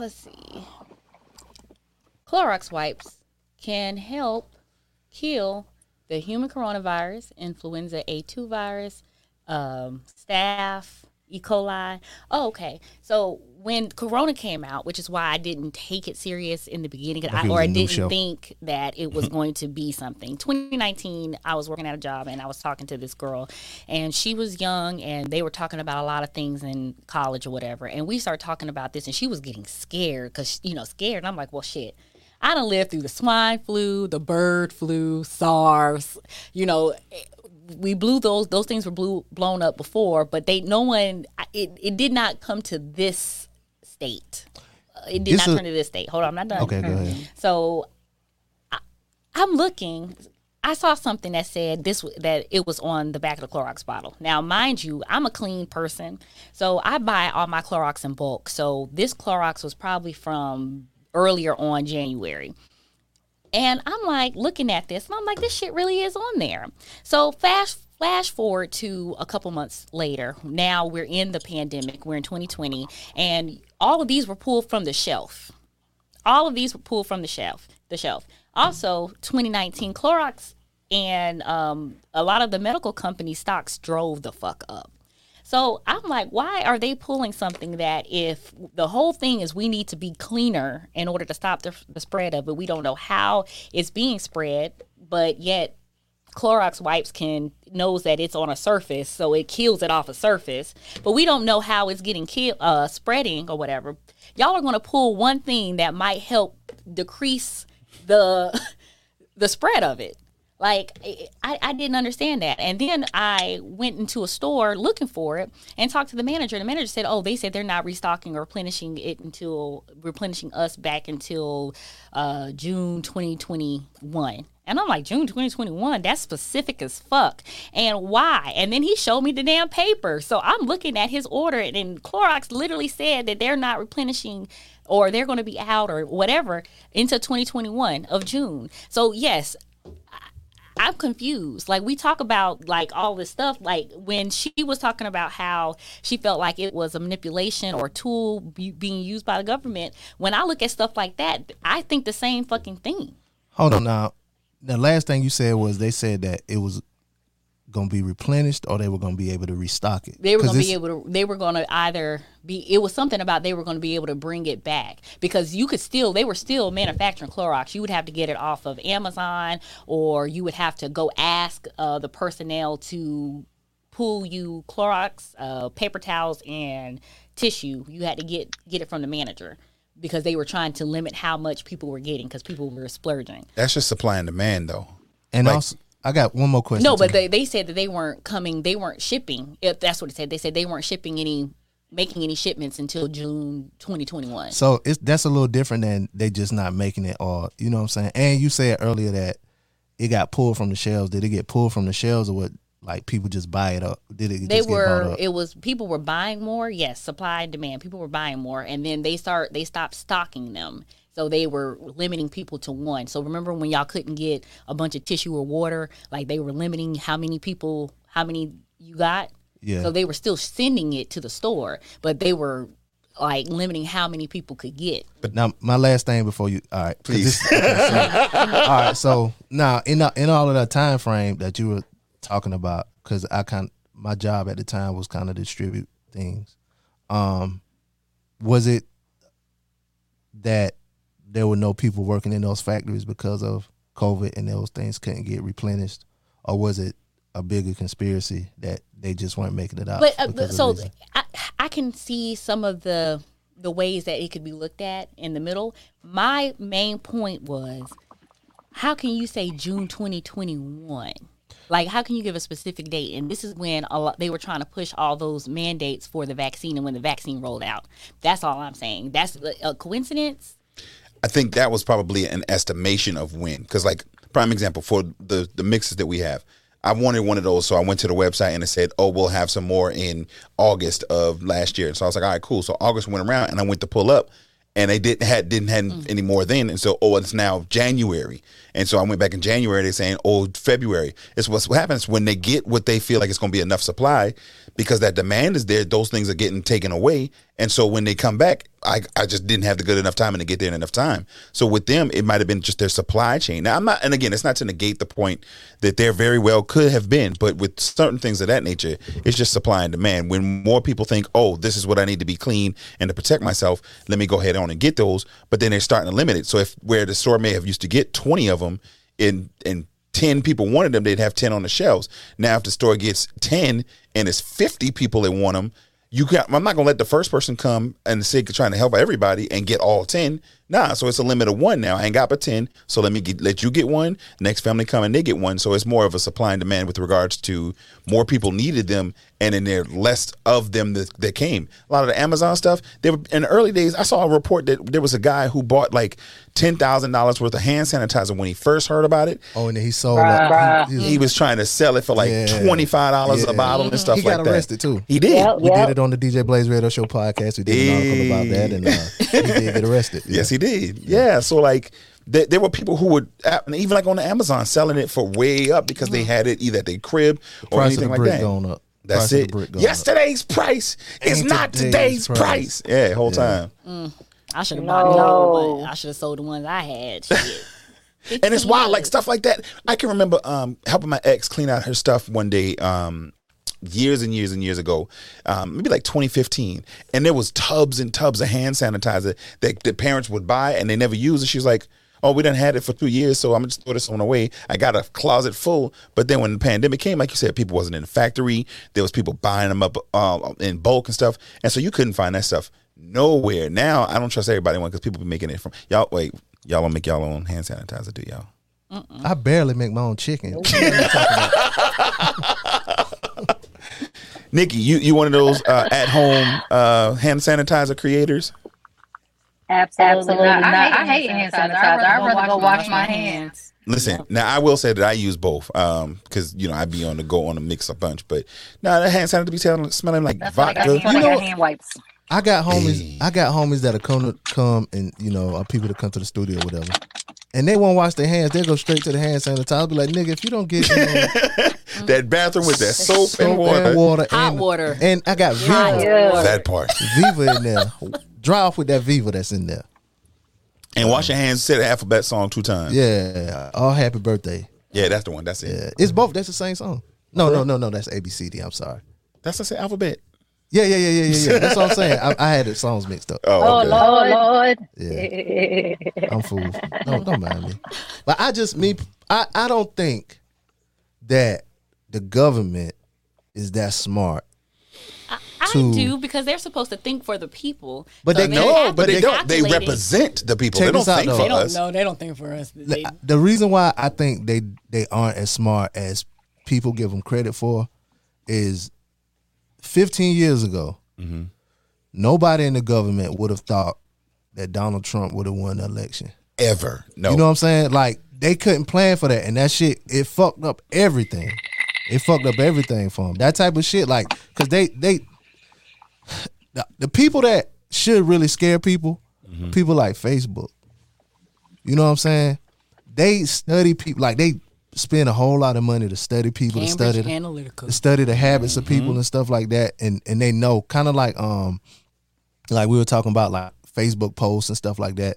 Let's see. Clorox wipes can help kill the human coronavirus, influenza A2 virus, um, staph, E. coli. Oh, okay. So when Corona came out, which is why I didn't take it serious in the beginning, Like I, or I didn't show. think that it was going to be something. 2019, I was working at a job and I was talking to this girl, and she was young, and they were talking about a lot of things in college or whatever. And we started talking about this, and she was getting scared because you know scared. And I'm like, well, shit. I done lived through the swine flu, the bird flu, SARS. You know, we blew those those things were blew, blown up before, but they no one it, it did not come to this state. Uh, It did It's not a- turn to this state. Hold on, I'm not done. okay, go ahead. So I, I'm looking. I saw something that said this that it was on the back of the Clorox bottle. Now, mind you, I'm a clean person, so I buy all my Clorox in bulk. So this Clorox was probably from earlier on January. And I'm like looking at this, and I'm like, this shit really is on there. So fast flash forward to a couple months later. Now we're in the pandemic. We're in 2020, and all of these were pulled from the shelf. All of these were pulled from the shelf. The shelf. Also, 2019 Clorox and um, a lot of the medical company stocks drove the fuck up. So I'm like, why are they pulling something that if the whole thing is we need to be cleaner in order to stop the, the spread of it, we don't know how it's being spread, but yet Clorox wipes can knows that it's on a surface, so it kills it off a surface, but we don't know how it's getting kill, uh, spreading or whatever. Y'all are going to pull one thing that might help decrease the the spread of it. Like I, I didn't understand that, and then I went into a store looking for it and talked to the manager. The manager said, "Oh, they said they're not restocking or replenishing it until replenishing us back until uh, June 2021." And I'm like, June 2021, that's specific as fuck. And why? And then he showed me the damn paper. So I'm looking at his order, and, and Clorox literally said that they're not replenishing or they're going to be out or whatever into 2021 of June. So, yes, I'm confused. Like we talk about like all this stuff. Like when she was talking about how she felt like it was a manipulation or tool be, being used by the government. When I look at stuff like that, I think the same fucking thing. Hold on now. The last thing you said was they said that it was going to be replenished or they were going to be able to restock it. They were going to be able to. They were going to either be. It was something about they were going to be able to bring it back because you could still. They were still manufacturing Clorox. You would have to get it off of Amazon, or you would have to go ask uh, the personnel to pull you Clorox, uh, paper towels, and tissue. You had to get get it from the manager because they were trying to limit how much people were getting because people were splurging. That's just supply and demand, though. And Like- also, I got one more question. No, but they, they said that they weren't coming, they weren't shipping. If that's what it said, they said they weren't shipping any, making any shipments until June 2021. So it's that's a little different than they just not making it or you know what I'm saying. And you said earlier that it got pulled from the shelves. Did it get pulled from the shelves or what? Like people just buy it up? Did it? they just get were it was people were buying more yes supply and demand people were buying more and then they start they stopped stocking them so they were limiting people to one so remember when y'all couldn't get a bunch of tissue or water like they were limiting how many people how many you got Yeah. so they were still sending it to the store but they were like limiting how many people could get But now my last thing before you, all right, 'cause Please. this- okay, so- all right. So now in the- in all of that time frame that you were talking about, because I kind of, my job at the time was kind of distribute things. Um, was it that there were no people working in those factories because of COVID and those things couldn't get replenished, or was it a bigger conspiracy that they just weren't making it out? But uh, so? I, I can see some of the the ways that it could be looked at in the middle. My main point was, how can you say June 2021? Like, how can you give a specific date? And this is when a lot, they were trying to push all those mandates for the vaccine, and when the vaccine rolled out, that's all I'm saying. That's a- a coincidence. I think that was probably an estimation of when. Because, like, prime example for the the mixes that we have, I wanted one of those, so I went to the website and it said, "Oh, we'll have some more in August of last year." So I was like, "All right, cool." So August went around, and I went to pull up, and they didn't had didn't have mm. any more then, and so oh, it's now January, and so I went back in January. They're saying, "Oh, February." It's what's what happens when they get what they feel like it's going to be enough supply, because that demand is there. Those things are getting taken away, and so when they come back, I, I just didn't have the good enough time and to get there in enough time. So with them, it might have been just their supply chain. Now I'm not, and again, it's not to negate the point that there very well could have been, but with certain things of that nature, it's just supply and demand. When more people think, oh, this is what I need to be clean and to protect myself, let me go ahead on and get those. But then they're starting to limit it. So if where the store may have used to get 20 of them, in in 10 people wanted them, they'd have 10 on the shelves. Now if the store gets 10 and it's 50 people that want them, you got I'm not gonna let the first person come and of trying to help everybody and get all 10. Nah, so it's a limit of one now. I ain't got but 10. So let me get, let you get one. Next family come and they get one. So it's more of a supply and demand with regards to more people needed them and then there less of them that, that came. A lot of the Amazon stuff, they were in the early days, I saw a report that there was a guy who bought like ten thousand dollars worth of hand sanitizer when he first heard about it. oh, and then he sold Bruh. up. He, he, He was trying to sell it for like Yeah. twenty five dollars Yeah. a bottle and stuff he like got that. arrested too. He did. Yep. We did it on the DJ Blaze Radio Show podcast. We did an article about that, and uh, he did get arrested. Yes, he did. Yeah. So like there, there were people who would uh, even like on the Amazon selling it for way up because they had it either at their crib or Price of anything the like brick that. going up. That's Price of the it. brick going up. Yesterday's price is Ain't not today's today's price. price. Yeah, whole time. I should have bought the other one. I should have sold the ones I had. Shit. and it's wild, like stuff like that. I can remember um, helping my ex clean out her stuff one day, um, years and years and years ago, um, maybe like 2015, and there was tubs and tubs of hand sanitizer that the parents would buy and they never use. And she's like. Oh, we done had it for two years, so I'm gonna just throw this one away. I got a closet full, but then when the pandemic came, like you said, people wasn't in the factory. There was people buying them up uh, in bulk and stuff, and so you couldn't find that stuff nowhere. Now I don't trust everybody one because people be making it from y'all. Wait, y'all don't make y'all own hand sanitizer, do y'all? I barely make my own chicken. What are you talking about? Nikki, you you one of those uh, at home uh, hand sanitizer creators? Absolutely, Absolutely not. not. I hate hand sanitizer. I'd rather go wash my hands. Listen, now I will say that I use both because you know I be on the go on the mix a bunch, but now the hand sanitizer be smelling, smelling like That's why I vodka. You know I what? hand wipes. I got homies. Hey. I got homies that are come to, come and you know are people that come to the studio, or whatever, and they won't wash their hands. They go straight to the hand sanitizer. I'll be like, nigga, if you don't get you know, that bathroom with that soap, soap and water. and water, Hot and, water. and I got Viva, water. That part. Viva in there. Dry off with that Viva that's in there. And wash your hands. Say the alphabet song two times. Yeah, Yeah. Oh, happy birthday. Yeah, that's the one. That's it. Yeah, it's both. That's the same song. No, no, no, no. That's ABCD. I'm sorry. That's the same alphabet. Yeah, yeah, yeah, yeah, yeah. yeah. That's what I'm saying. I, I had the songs mixed up. Oh, Oh okay. Lord, Lord. Yeah. I'm fool. Don't don't mind me. But I just me I, I don't think that the government is that smart. I, I to- do because they're supposed to think for the people. But So they- they No, but they don't. They represent the people. Check they don't out, think though. for They don't us. know. They don't think for us. They, the reason why I think they they aren't as smart as people give them credit for is 15 years ago, Mm-hmm. nobody in the government would have thought that Donald Trump would have won the election. Ever. No. You know what I'm saying? Like they couldn't plan for that, and that shit it fucked up everything. It fucked up everything for them. That type of shit, like, cause they they the, the people that should really scare people, Mm-hmm. people like Facebook. You know what I'm saying? They study people like they spend a whole lot of money to study people, to study the, Analytica. to study the habits of people Mm-hmm. and stuff like that, and and they know kind of like um like we were talking about like Facebook posts and stuff like that.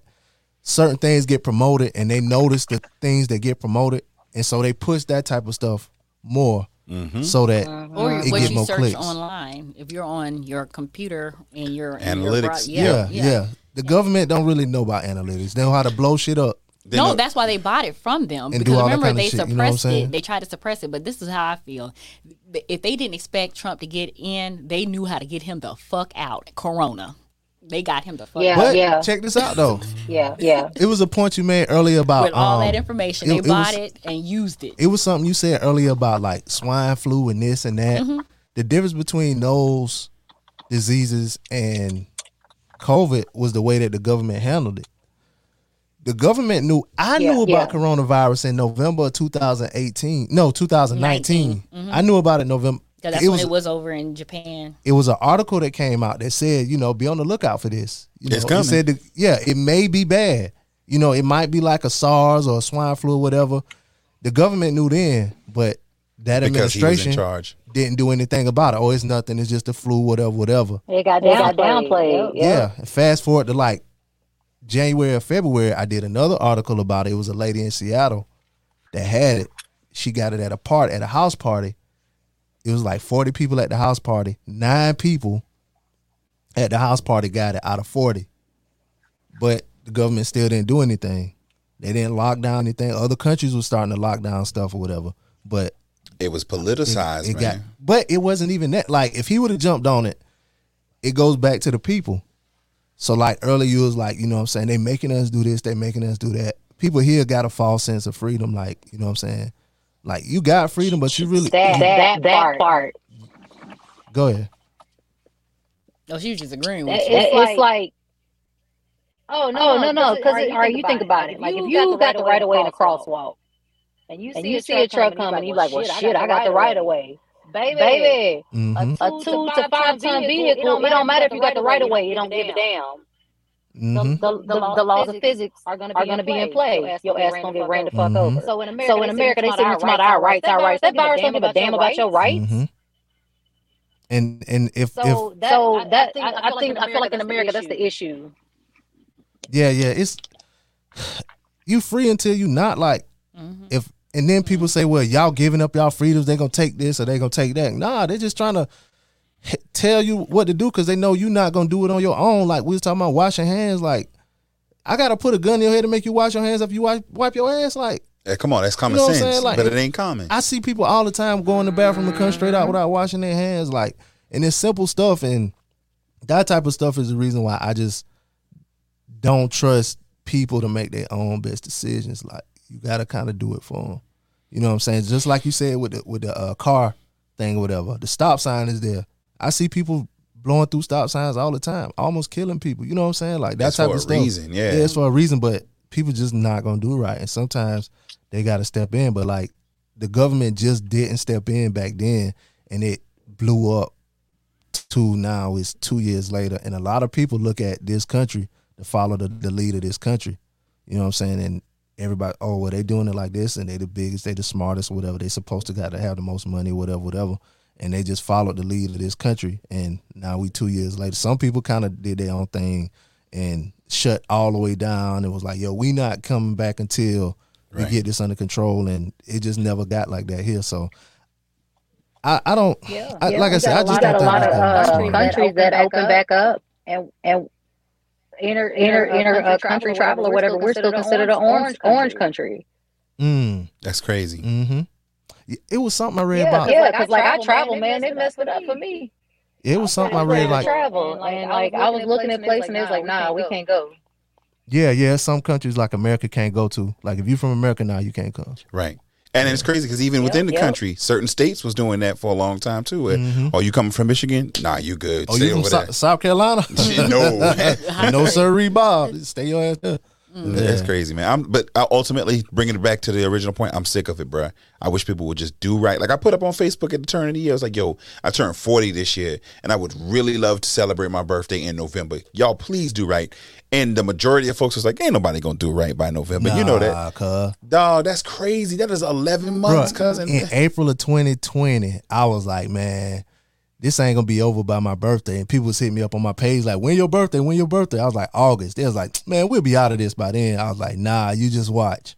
Certain things get promoted, and they notice the things that get promoted, and so they push that type of stuff more, Mm-hmm. so that or it what get you more search clicks. online. If you're on your computer and you're and your Analytics. bro- Yeah, yeah, The government don't really know about analytics. They know how to blow shit up. They no, that's why they bought it from them. And do because all that remember, kinda they shit, you know suppressed it. They tried to suppress it, but this is how I feel. If they didn't expect Trump to get in, they knew how to get him the fuck out. Corona. They got him the fuck Yeah. out. Yeah. check this out though. Yeah, yeah. It was a point you made earlier about With all um, that information, it- they it bought was- it and used it. it was something you said earlier about like swine flu and this and that. Mm-hmm. The difference between those diseases and COVID was the way that the government handled it. The government knew I Yeah, knew about yeah. coronavirus in November of 2018. No, 2019. Mm-hmm. I knew about it in November. Because that's it when was it was over in Japan. it was an article that came out that said, you know, be on the lookout for this. You know, It's it coming. said, that, yeah, it may be bad. You know, it might be like a SARS or a swine flu or whatever. The government knew then, but that because in administration charge. didn't do anything about it. Oh, it's nothing. It's just a flu, whatever, whatever. It got They got downplayed. downplayed. Yeah. Fast forward to like January or February, I did another article about it. It was a lady in Seattle that had it. She got it at a party, at a house party. It was like 40 people at the house party. Nine people at the house party got it out of 40. But the government still didn't do anything. They didn't lock down anything. Other countries were starting to lock down stuff or whatever. But It was politicized, it man. got but it wasn't even that like if he would have jumped on it it goes back to the people so like earlier you was like you know what i'm saying they making us do this they making us do that. People here got a false sense of freedom like you know what i'm saying? Like you got freedom but you really That that that part. go ahead. Oh, she was just agreeing with It's, you. it's like, oh no, oh, no, no, because all right, you think about it. Like if you got the right of way in a crosswalk, and you and see, you see a truck coming, you like, well, shit, I got the right of way, baby. mm-hmm, A two to five ton vehicle, it don't matter if you got the right of way, it don't give a damn. mm-hmm. The, the, the laws of physics are going to be in play. Your ass going to get ran the fuck Mhm. over. So in America, so in America, they say we talking about our rights, our rights. That virus don't give a damn about your rights. hmm and and if if So that, so that I, I think I feel like in America that's the issue. yeah yeah it's you free until you not like Mhm. if and then people say, well, y'all giving up y'all freedoms, they gonna take this or they gonna take that. Nah, they're just trying to tell you what to do because they know you're not gonna do it on your own. Like we was talking about washing hands. Like I gotta put a gun in your head to make you wash your hands if you wipe, wipe your ass. Like Eh, come on, that's common know sense. Like, but it ain't common. I see people all the time go in the bathroom and come straight out without washing their hands. Like and it's simple stuff and that type of stuff is the reason why I just don't trust people to make their own best decisions. Like you gotta kind of do it for them. You know what I'm saying? Just like you said with the with the uh, car thing or whatever. The stop sign is there. I see people blowing through stop signs all the time, almost killing people. You know what I'm saying? Like that That's type for of a stuff. reason, yeah. it's for a reason, but people just not gonna do right, and sometimes they got to step in. But like the government just didn't step in back then, and it blew up to now it's two years later, and a lot of people look at this country to follow the, the lead of this country. You know what I'm saying? And everybody, oh, well, they doing it like this, and they the biggest, they the smartest, whatever. They supposed to got to have the most money, whatever, whatever. And they just followed the lead of this country, and now we two years later. Some people kind of did their own thing and shut all the way down. It was like, yo, we not coming back until we get this under control, and it just never got like that here. So. I, I don't Yeah, I, yeah, like I said, I got just a don't lot think of uh, gonna countries that open back up, and and inner inner inner uh, country travel or whatever. We're still considered an orange orange country. Mm. That's crazy. Mm-hmm. It was something I read Yeah, about. yeah, because like I travel, man, they messed it up for me. It was something I I read to like travel, and like I was looking at places, and it's like, nah, we can't go. yeah, yeah. Some countries like America can't go to. Like if you're from America now, you can't come. Right. And it's crazy because even Yep, within the yep. country, certain states was doing that for a long time too. Where, Mhm. Oh, you coming from Michigan? Nah, you good. Oh, Stay you from over Sou- there. South Carolina? no, no, sir, Bob. Stay your ass there. Mm. that's Yeah. crazy, man. I'm, but I ultimately bringing it back to the original point. I'm sick of it, bro. I wish people would just do right. Like I put up on Facebook at the turn of the year. I was like, "Yo, I turned 40 this year, and I would really love to celebrate my birthday in November. Y'all, please do right." And the majority of folks was like, "Ain't nobody gonna do right by November." you know that, cuz. dog. That's crazy. That is 11 months, Bruh, cousin. in April of 2020, I was like, man, this ain't gonna be over by my birthday. And people was hitting me up on my page like, when your birthday? When your birthday? I was like, August. They was like, man, we'll be out of this by then. I was like, nah, you just watch.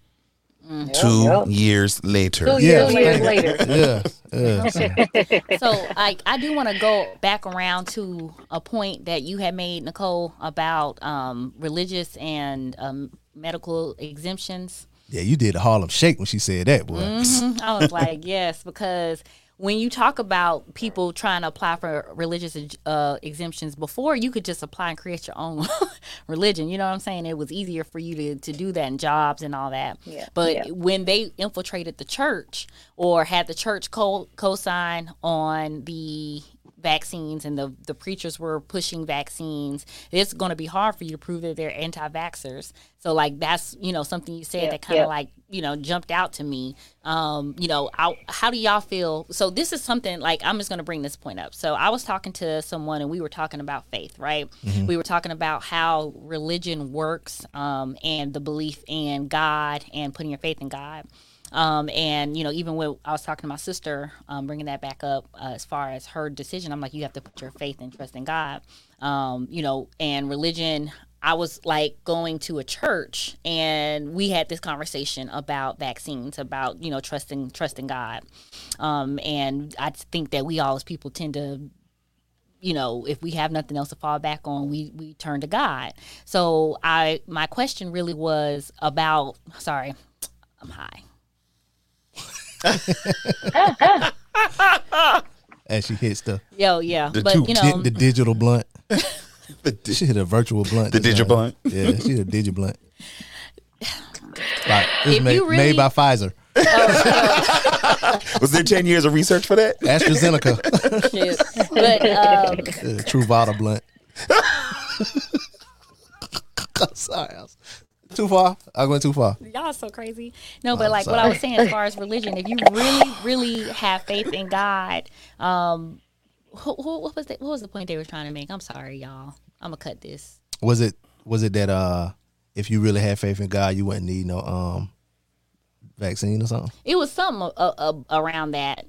Two Yep. years later. Two Yeah. years, years later. Yeah, yeah. so- so like I do want to go back around to a point that you had made, Nicole, about um, religious and um, medical exemptions. yeah, you did a Harlem Shake when she said that, boy. Mhm. I was like, yes, because when you talk about people trying to apply for religious uh, exemptions before, you could just apply and create your own religion. You know what I'm saying? It was easier for you to, to do that in jobs and all that. Yeah, But yeah. when they infiltrated the church or had the church co co-sign on the vaccines and the, the preachers were pushing vaccines, it's going to be hard for you to prove that they're anti-vaxxers. So like that's, you know, something you said Yep, that kind of yep. like, you know, jumped out to me. Um, you know, I, how do y'all feel? So this is something like I'm just going to bring this point up. So I was talking to someone and we were talking about faith, right? We were talking about how religion works um, and the belief in God and putting your faith in God. Um, and you know, even when I was talking to my sister, um, bringing that back up uh, as far as her decision, I'm like, you have to put your faith and trust in God. Um, you know, and religion. I was like going to a church, and we had this conversation about vaccines, about you know trusting trusting God. Um, and I think that we all as people tend to you know, if we have nothing else to fall back on, we we turn to God. So I my question really was about sorry, I'm high. As she hits the Yo, yeah. The but two you di- know the digital blunt. The di- She hit a virtual blunt. The just digital now. blunt? Yeah, she hit a digital blunt. Like, it's If made, you really- made by Pfizer, Was there 10 years of research for that? AstraZeneca, shit. But um Truvada blunt. Sorry, I was too far. I went too far. y'all so crazy. No, but like what I was saying as far as religion, if you really, really have faith in God, um who, who, what was the, what was the point they were trying to make? I'm sorry, y'all. I'm gonna cut this. Was it was it that uh if you really had faith in God, you wouldn't need no um vaccine or something? It was something uh, uh, around that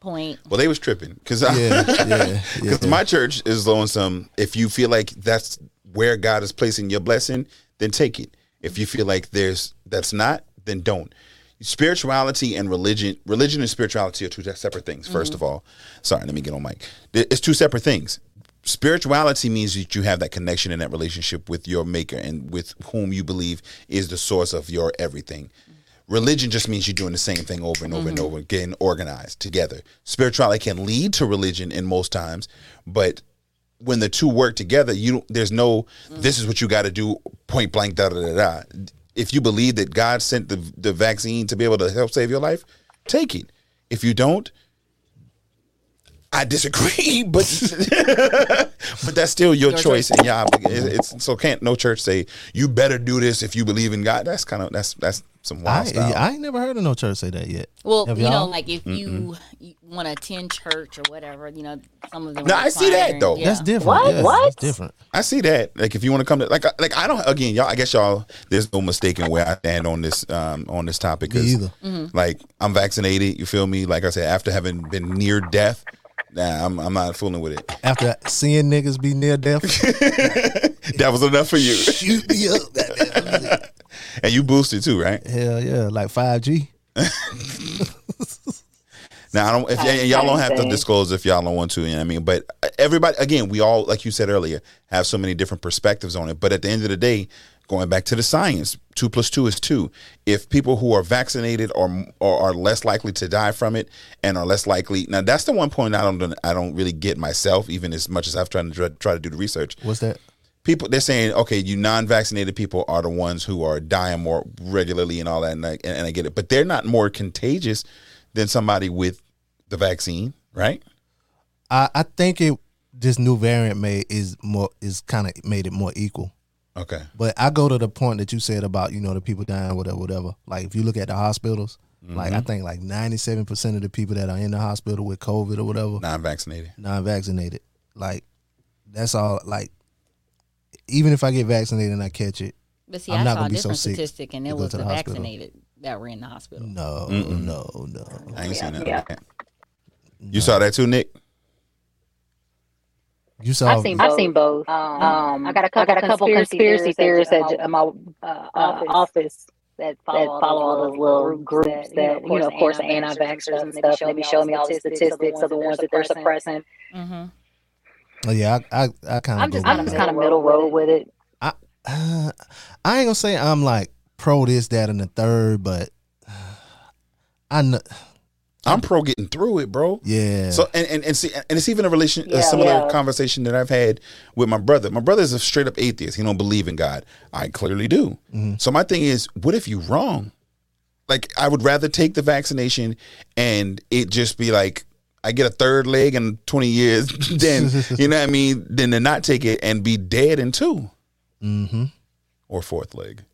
point. Well, they was tripping because Yeah, yeah, Because yeah. my church is on some. If you feel like that's where God is placing your blessing, then take it. If you feel like there's that's not, then don't. Spirituality and religion, religion and spirituality are two separate things. 1st mm-hmm. of all, sorry, let me get on mic. It's two separate things. Spirituality means that you have that connection and that relationship with your maker and with whom you believe is the source of your everything. Religion just means you're doing the same thing over and over and mm-hmm. over, getting organized together. Spirituality can lead to religion in most times, but when the two work together, you don't, there's no this is what you got to do point blank da da da da. If you believe that God sent the the vaccine to be able to help save your life, take it. If you don't, I disagree, but but that's still your, choice, and yeah, it's, it's so can't no church say you better do this if you believe in God. That's kind of that's that's some I, wild style. I ain't never heard of no church say that yet. Well, Have you know, y'all? like if you, you want to attend church or whatever, you know, some of them. No, I see that, though. Yeah. That's different. What? Yeah, What? That's different. I see that. Like if you want to come to like I- like I don't again y'all I guess y'all there's no mistaking where I stand on this um on this topic Me 'cause, either. Mm-hmm. like I'm vaccinated you feel me like I said after having been near death nah I'm I'm not fooling with it After seeing niggas be near death, that was enough for you shoot me up. Goddamn. and you boosted too right Hell yeah, like five G. now I don't if and y'all don't have to disclose if y'all don't want to you know what I mean but uh, everybody again we all like you said earlier have so many different perspectives on it but at the end of the day going back to the science, two plus two is two. If people who are vaccinated are, are are less likely to die from it and are less likely, now that's the one point I don't I don't really get myself, even as much as I've tried to try, try to do the research. What's that? People they're saying, okay, you non-vaccinated people are the ones who are dying more regularly and all that, and I, and I get it, but they're not more contagious than somebody with the vaccine, right? I, I think it this new variant made is more is kind of made it more equal. Okay. But I go to the point that you said about you know the people dying whatever whatever. Like if you look at the hospitals, like I mm-hmm. think like ninety seven percent of the people that are in the hospital with COVID or whatever Non-vaccinated. non vaccinated. Like that's all. Like even if I get vaccinated and I catch it, But see, I'm I not saw a gonna be so different sick statistic, and to it go was to the, the hospital. vaccinated that were in the hospital. no, Mm-mm. no, no. I ain't seen that. Yeah. Okay. You saw that too, Nick? You saw. I've seen both. I've seen both. Um, I got a couple, I got a couple conspiracy theorists at at my uh, uh, office that follow, all those little groups that, you know, of course, the anti-vaxxers and stuff. And they be showing me all the statistics of the ones that they're suppressing. Mm-hmm. Oh yeah, I I, I kind of. I'm just, I'm just kind of middle road with it. Uh, I ain't gonna say I'm like pro this, that, and the third, but I know. I'm pro getting through it, bro. Yeah. So and, and, and see and it's even a relation a similar Yeah. conversation that I've had with my brother. My brother is a straight up atheist. He don't believe in God. I clearly do. So my thing is, what if you wrong? Like I would rather take the vaccination and it just be like I get a third leg in 20 years then, you know what I mean Then to not take it and be dead in two mm-hmm. or fourth leg.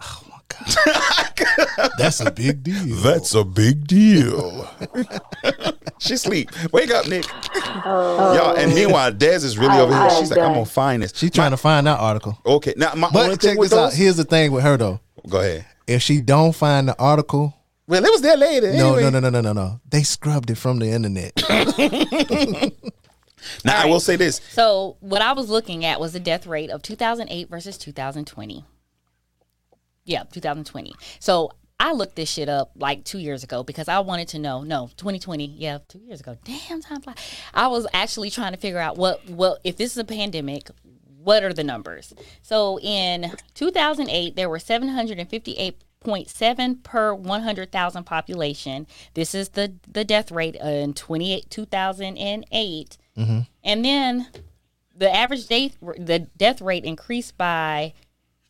Oh my god. That's a big deal. That's a big deal. she sleep. Wake up, Nick. Oh, Y'all, and meanwhile, Dez is really I- over here. I She's like, I'm gonna find this. She trying to find that article. Okay, now my only But thing check with this out. Here's the thing with her though. Go ahead. If she don't find the article, Well, it was there later. no, anyway. no, no, no, no, no, no. They scrubbed it from the internet. Now I will say this. So what I was looking at was the death rate of 2008 versus 2020. Yeah, 2020. So I looked this shit up like two years ago because I wanted to know. No, 2020. Yeah, two years ago. Damn, time fly. I was actually trying to figure out what. Well, if this is a pandemic, what are the numbers? So in 2008, there were 758.7 per 100,000 population. This is the the death rate in 28 2008. And then the average date, the death rate increased by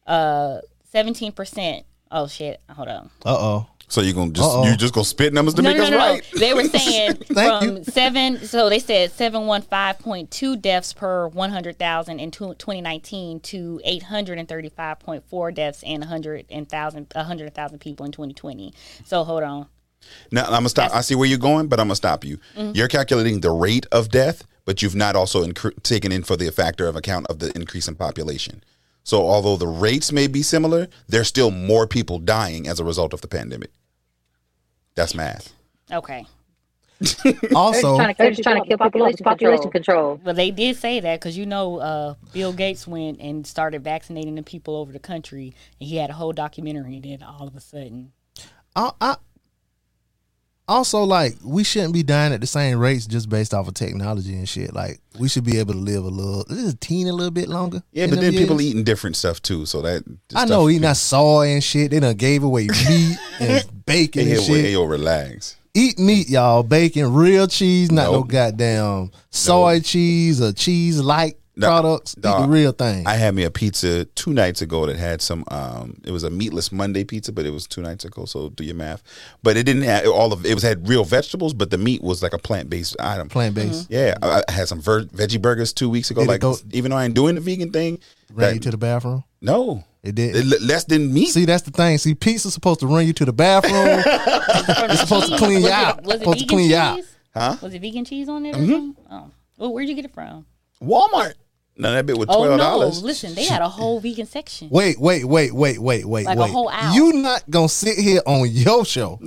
uh 17%. Oh shit, hold on. Uh oh. So you gonna just Uh-oh. you just gonna spit numbers to No, make no, us no, no. right? They were saying from you. seven. So they said seven one five point two deaths per one hundred thousand in twenty nineteen to eight hundred and thirty five point four deaths and a hundred and thousand a hundred thousand people in twenty twenty. So hold on. Now I'm gonna stop. I see where you're going, but I'm gonna stop you. Mm-hmm. You're calculating the rate of death, but you've not also incre- taken in for the factor of account of the increase in population. So although the rates may be similar, there's still more people dying as a result of the pandemic. That's math. Okay. Also, They're just trying to kill population, population control. Well, they did say that because you know, uh, Bill Gates went and started vaccinating the people over the country, and he had a whole documentary. And then all of a sudden, I, I also like we shouldn't be dying at the same rates just based off of technology and shit. Like we should be able to live a little, just a teeny little bit longer. Yeah, but then people years. eating different stuff too. So that I know eating that soy and shit. They done gave away meat and bacon and hey, shit. hey, yo, relax. Eat meat, y'all. Bacon, real cheese, not no goddamn soy cheese or cheese like No, products. Eat the real thing. I had me a pizza two nights ago that had some. Um, it was a meatless Monday pizza, but it was two nights ago. So do your math. But it didn't have all of. It was had real vegetables, but the meat was like a plant based item. Plant based. Yeah, I, I had some ver- veggie burgers two weeks ago. Did like go- even though I ain't doing the vegan thing, Ran that- you to the bathroom. no, It did. It- less than meat. See, that's the thing. See, pizza's supposed to run you to the bathroom. it's supposed to clean you was out. It, was it supposed to vegan clean cheese? you out. Huh? Was it vegan cheese on there? Or something? Oh, well, where'd you get it from? Walmart. No, that bit was Oh twelve no! dollars. Listen, they had a whole vegan section. Wait, wait, wait, wait, wait, wait, Like a wait. whole hour. You not gonna sit here on your show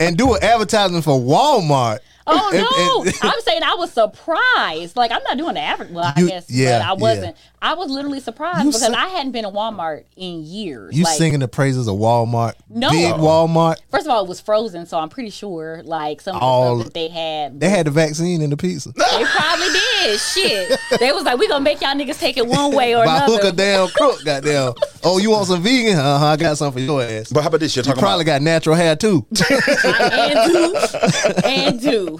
and do an advertisement for Walmart Oh And- no! and- I'm saying I was surprised. Like I'm not doing the average. Well, I You- guess, yeah, but I wasn't. I was literally surprised You because sing- I hadn't been to Walmart in years. You like, singing the praises of Walmart, No. big Walmart. First of all, it was frozen, so I'm pretty sure like some of the All- stuff that they had. They had the vaccine in the pizza. They probably did. Shit. They was like, we gonna make y'all niggas take it one way or By hook or damn crook, goddamn. Oh, you want some vegan? Uh huh. I got some for your ass. But how about this? You're You probably about got natural hair too. and do. And do.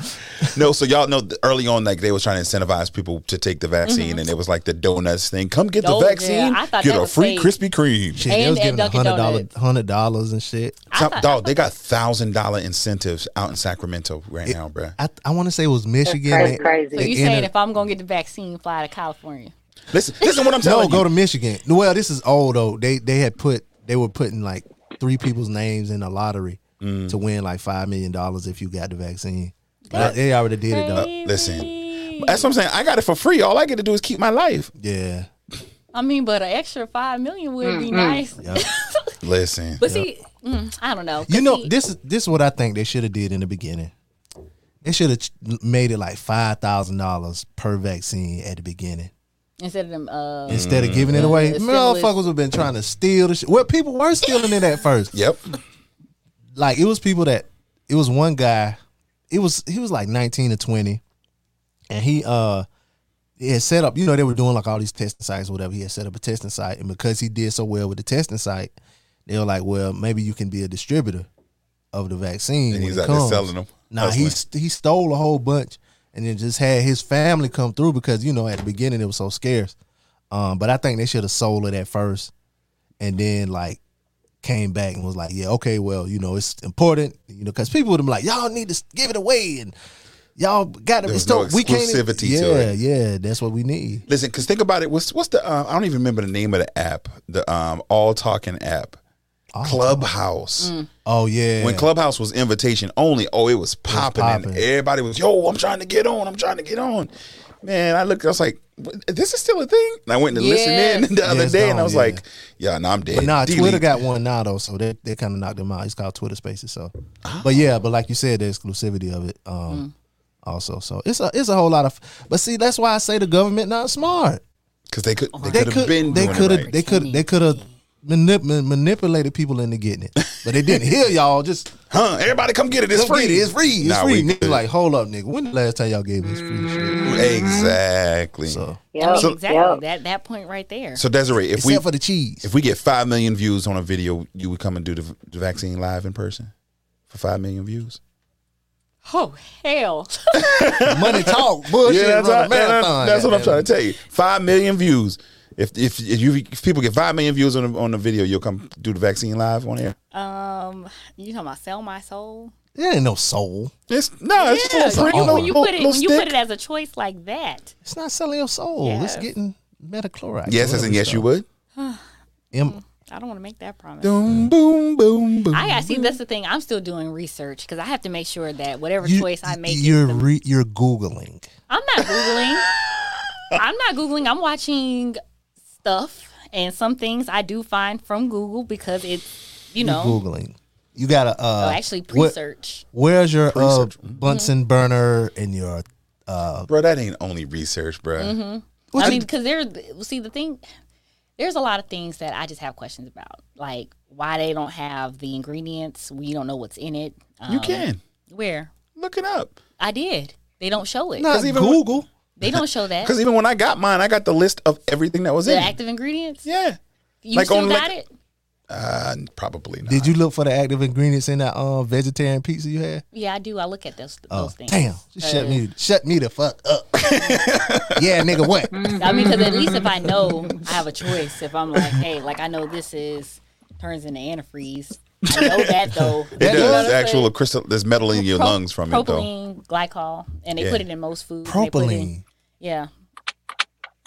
No. So y'all know early on, like they was trying to incentivize people to take the vaccine, and it was like the donuts thing. Come get the Oh, vaccine, I thought get a free fake. Krispy Kreme. Shit, they was giving a hundred dollars, hundred dollars and shit. I Some- thought- dog, they got thousand dollar incentives out in Sacramento right now, bruh. I I want to say it was Michigan. crazy. They- crazy. So you saying entered- if I'm gonna get the vaccine, fly to California? Listen, listen, what I'm telling no, telling go to Michigan. Well, this is old though. They they had put they were putting like three people's names in a lottery Mm. to win like five million dollars if you got the vaccine. But they already did it though. listen. That's what I'm saying. I got it for free. All I get to do is keep my life. Yeah. I mean, but an extra five million would be nice. Listen, But see, mm, I don't know. You know, see, this is this is what I think they should have did in the beginning. They should have made it like five thousand dollars per vaccine at the beginning instead of them, uh, instead of giving it away. Motherfuckers have been trying to steal the shit. Well, people were stealing it at first. yep. Like it was people that it was one guy. It was he was like nineteen or twenty, and he uh he had set up. You know they were doing like all these testing sites or whatever. He had set up a testing site, and because he did so well with the testing site, they were like, well, maybe you can be a distributor of the vaccine. And he's out there selling them. Nah, he he stole a whole bunch and then just had his family come through because you know at the beginning it was so scarce. Um, but I think they should have sold it at first, and then like came back and was like, yeah, okay, well, you know, it's important, you know, because people would have been like, y'all need to give it away and y'all got to There be was no we can't. exclusivity yeah, to it. yeah, that's what we need. Listen, because think about it. What's what's the? Uh, I don't even remember the name of the app. The um all talking app, Clubhouse. Oh yeah, When Clubhouse was invitation only, oh, it was popping, and popping. everybody was, yo, I'm trying to get on. I'm trying to get on. Man, I looked. I was like, "What- this is still a thing. And I went to listen Yes. in the other it's day, and I was yeah. like, yeah, no, I'm dead. But nah, Delete. Twitter got one now though, so they they kind of knocked them out. It's called Twitter Spaces. So, Oh. but yeah, but like you said, the exclusivity of it, um, also. So it's a it's a whole lot of. But see, that's why I say the government not smart. because they could they, They could have been they could have right. they could they could have manip- manipulated people into getting it, but they didn't hear y'all. Just huh? Everybody, come get it. It's free. it. It's free. It's Nah, free. Nigga, like hold up, nigga. When the last time y'all gave us free shit? exactly. So I mean, Yep. exactly Yep. that that point right there. So Desiree, if except we for the cheese, if we get five million views on a video, you would come and do the, the vaccine live in person for five million views. oh hell! money talk bullshit. that's, run a what- marathon, that's what I'm trying to tell you. Five million views. If if, if you if people get five million views on the, on the video, you'll come do the vaccine live on air. Um, you talking about sell my soul? There ain't no soul. It's no, it's Yeah, just a when, little, when you little- put it when you put it as a choice like that. It's not selling your soul. It's Yes. getting metachloride. Yes, as in yes, you would. Em- I don't want to make that promise. Boom, boom, boom, boom. I gotta see. That's the thing. I'm still doing research because I have to make sure that whatever you, choice I make, you're the- re, you're googling. I'm not googling. I'm not googling. I'm watching stuff, and some things I do find from Google because it's you You're know googling. You gotta uh, oh, actually what- research. where's your uh, Pre-search. Bunsen burner and your uh? bro, that ain't only research, bro. Mm-hmm. I mean, because there's see the thing. There's a lot of things that I just have questions about, like why they don't have the ingredients. We don't know what's in it. You Um, can Where look it up. I did. They don't show it. not even Google. They don't show that. Because even when I got mine, I got the list of everything that was The in. it. active ingredients. Yeah, You Like still on, got like- it? uh, probably not. Did you look for the active ingredients in that uh, vegetarian pizza you had? Yeah, I do. I look at those Oh, those things. damn! Just shut Uh, me, shut me the fuck up. yeah, nigga, what? I mean, because at least if I know, I have a choice. If I'm like, hey, like I know this is turns into antifreeze. I know that though. It You does. I'm Actual crystal. There's metal in your Pro- lungs from it, though. propylene glycol, and they Yeah. put it in most foods. They put it in- Propylene. Yeah.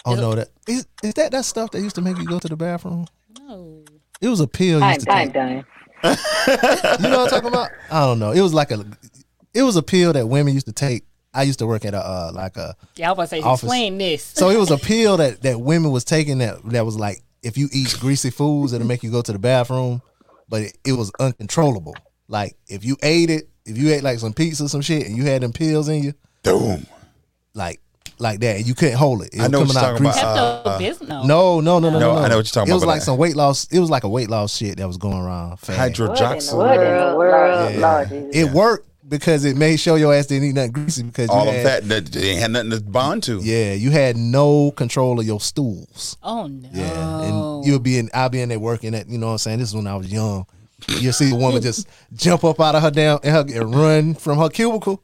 Oh no, that is, is that that stuff that used to make you go to the bathroom? No. It was a pill you I'm, used to I'm take. done. You know what I'm talking about? I don't know. It was like a, it was a pill that women used to take. I used to work at a uh, like a Yeah, I was about to say, Office. explain this. So it was a pill that that women was taking that that was like if you eat greasy foods it'll make you go to the bathroom, but it, it was uncontrollable. Like if you ate it if you ate like some pizza, some shit, and you had them pills in you, Boom. like like that, and you couldn't hold it. It I know what you're out talking about. Uh, Pepto Bismol. No, no, no, no, no, No, no. I know what you're talking about. It was about, like but some weight loss. It was like a weight loss shit that was going around. fast. Hydrojoxy. What in the world, Yeah. Lord Jesus. It worked because it made sure your ass didn't eat nothing greasy because All you of had, that, that they ain't had nothing to bond to. Yeah, you had no control of your stools. Oh no. Yeah, and you'll be in. I'll be in there working at. You know what I'm saying? This is when I was young. You see a woman just jump up out of her damn and, her, and run from her cubicle.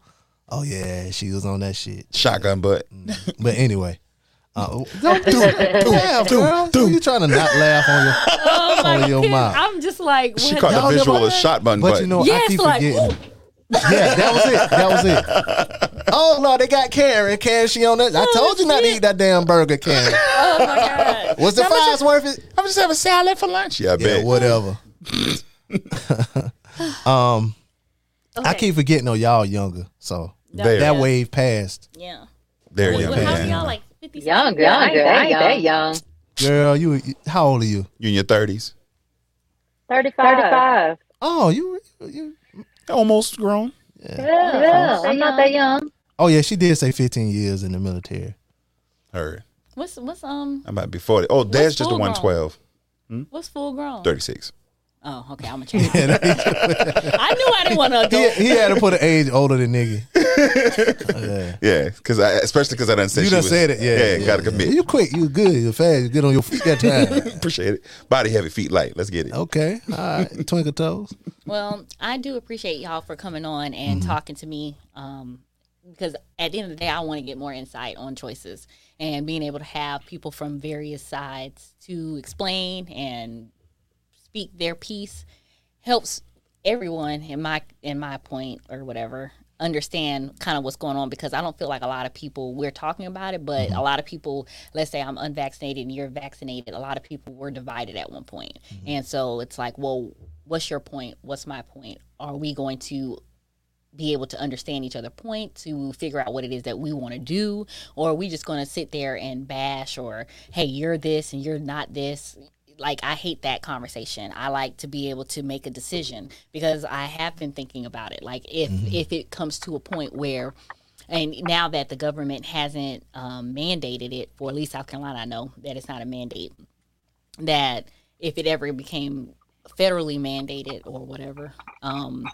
Oh yeah, she was on that shit. Shotgun butt. But anyway, uh, don't do laugh, girl. Why you trying to not laugh on your Oh my on your goodness. mouth? I'm just like, She caught the visual never- of shotgun But butt. you know, I keep like, forgetting. Yeah, that was it. That was it. Oh no, they got Karen. Karen, she on that. I told you not to eat that damn burger, Karen. oh my god. Was the fries worth it? I'm just having salad for lunch. Yeah, I Yeah, bet. whatever. um, I keep forgetting. Oh, y'all younger, so Very. that Yeah. wave passed. Yeah. There What, you what, how go. old y'all like 50 Younger, I ain't that, I ain't that young. Girl, you how old are you? You in your thirties. 35. 35. Oh, you you. Almost grown. Yeah, yeah, I'm not that young. Oh yeah, she did say 15 years in the military. Heard. What's what's um I'm about to be 40. Oh, Dad's just a full grown? 112. what's full grown? 36. Oh, okay. I'm gonna change. I knew I didn't want to he, he had to put an age older than nigga. yeah. Yeah, because I, especially because I done said You she done was, said it, yeah. Yeah, gotta commit. You quick, you good, you fast, you get on your feet that time. Appreciate it. Body heavy, feet light. Let's get it. okay, all right, twinkle toes. Well, I do appreciate y'all for coming on Mm-hmm. and talking to me. Um, because at the end of the day, I want to get more insight on choices and being able to have people from various sides to explain and speak their piece helps everyone in my in my point or whatever understand kind of what's going on because I don't feel like a lot of people we're talking about it, but mm-hmm. a lot of people, let's say I'm unvaccinated and you're vaccinated, a lot of people were divided at one point. Mm-hmm. And so it's like, well, what's your point? What's my point? Are we going to be able to understand each other point to figure out what it is that we want to do or are we just going to sit there and bash or hey you're this and you're not this like i hate that conversation. I like to be able to make a decision because i have been thinking about it. Like if if it comes to a point where and now that the government hasn't um, mandated it for at least south carolina i know that it's not a mandate that if it ever became federally mandated or whatever um,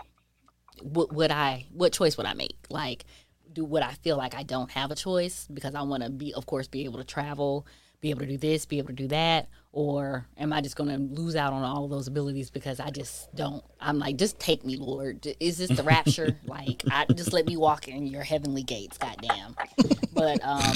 what would I what choice would I make? Like do would I feel like I don't have a choice because I want to be of course be able to travel, be able to do this, be able to do that or am I just going to lose out on all of those abilities because I just don't I'm like just take me Lord. Is this the rapture? like I just let me walk in your heavenly gates, goddamn. But um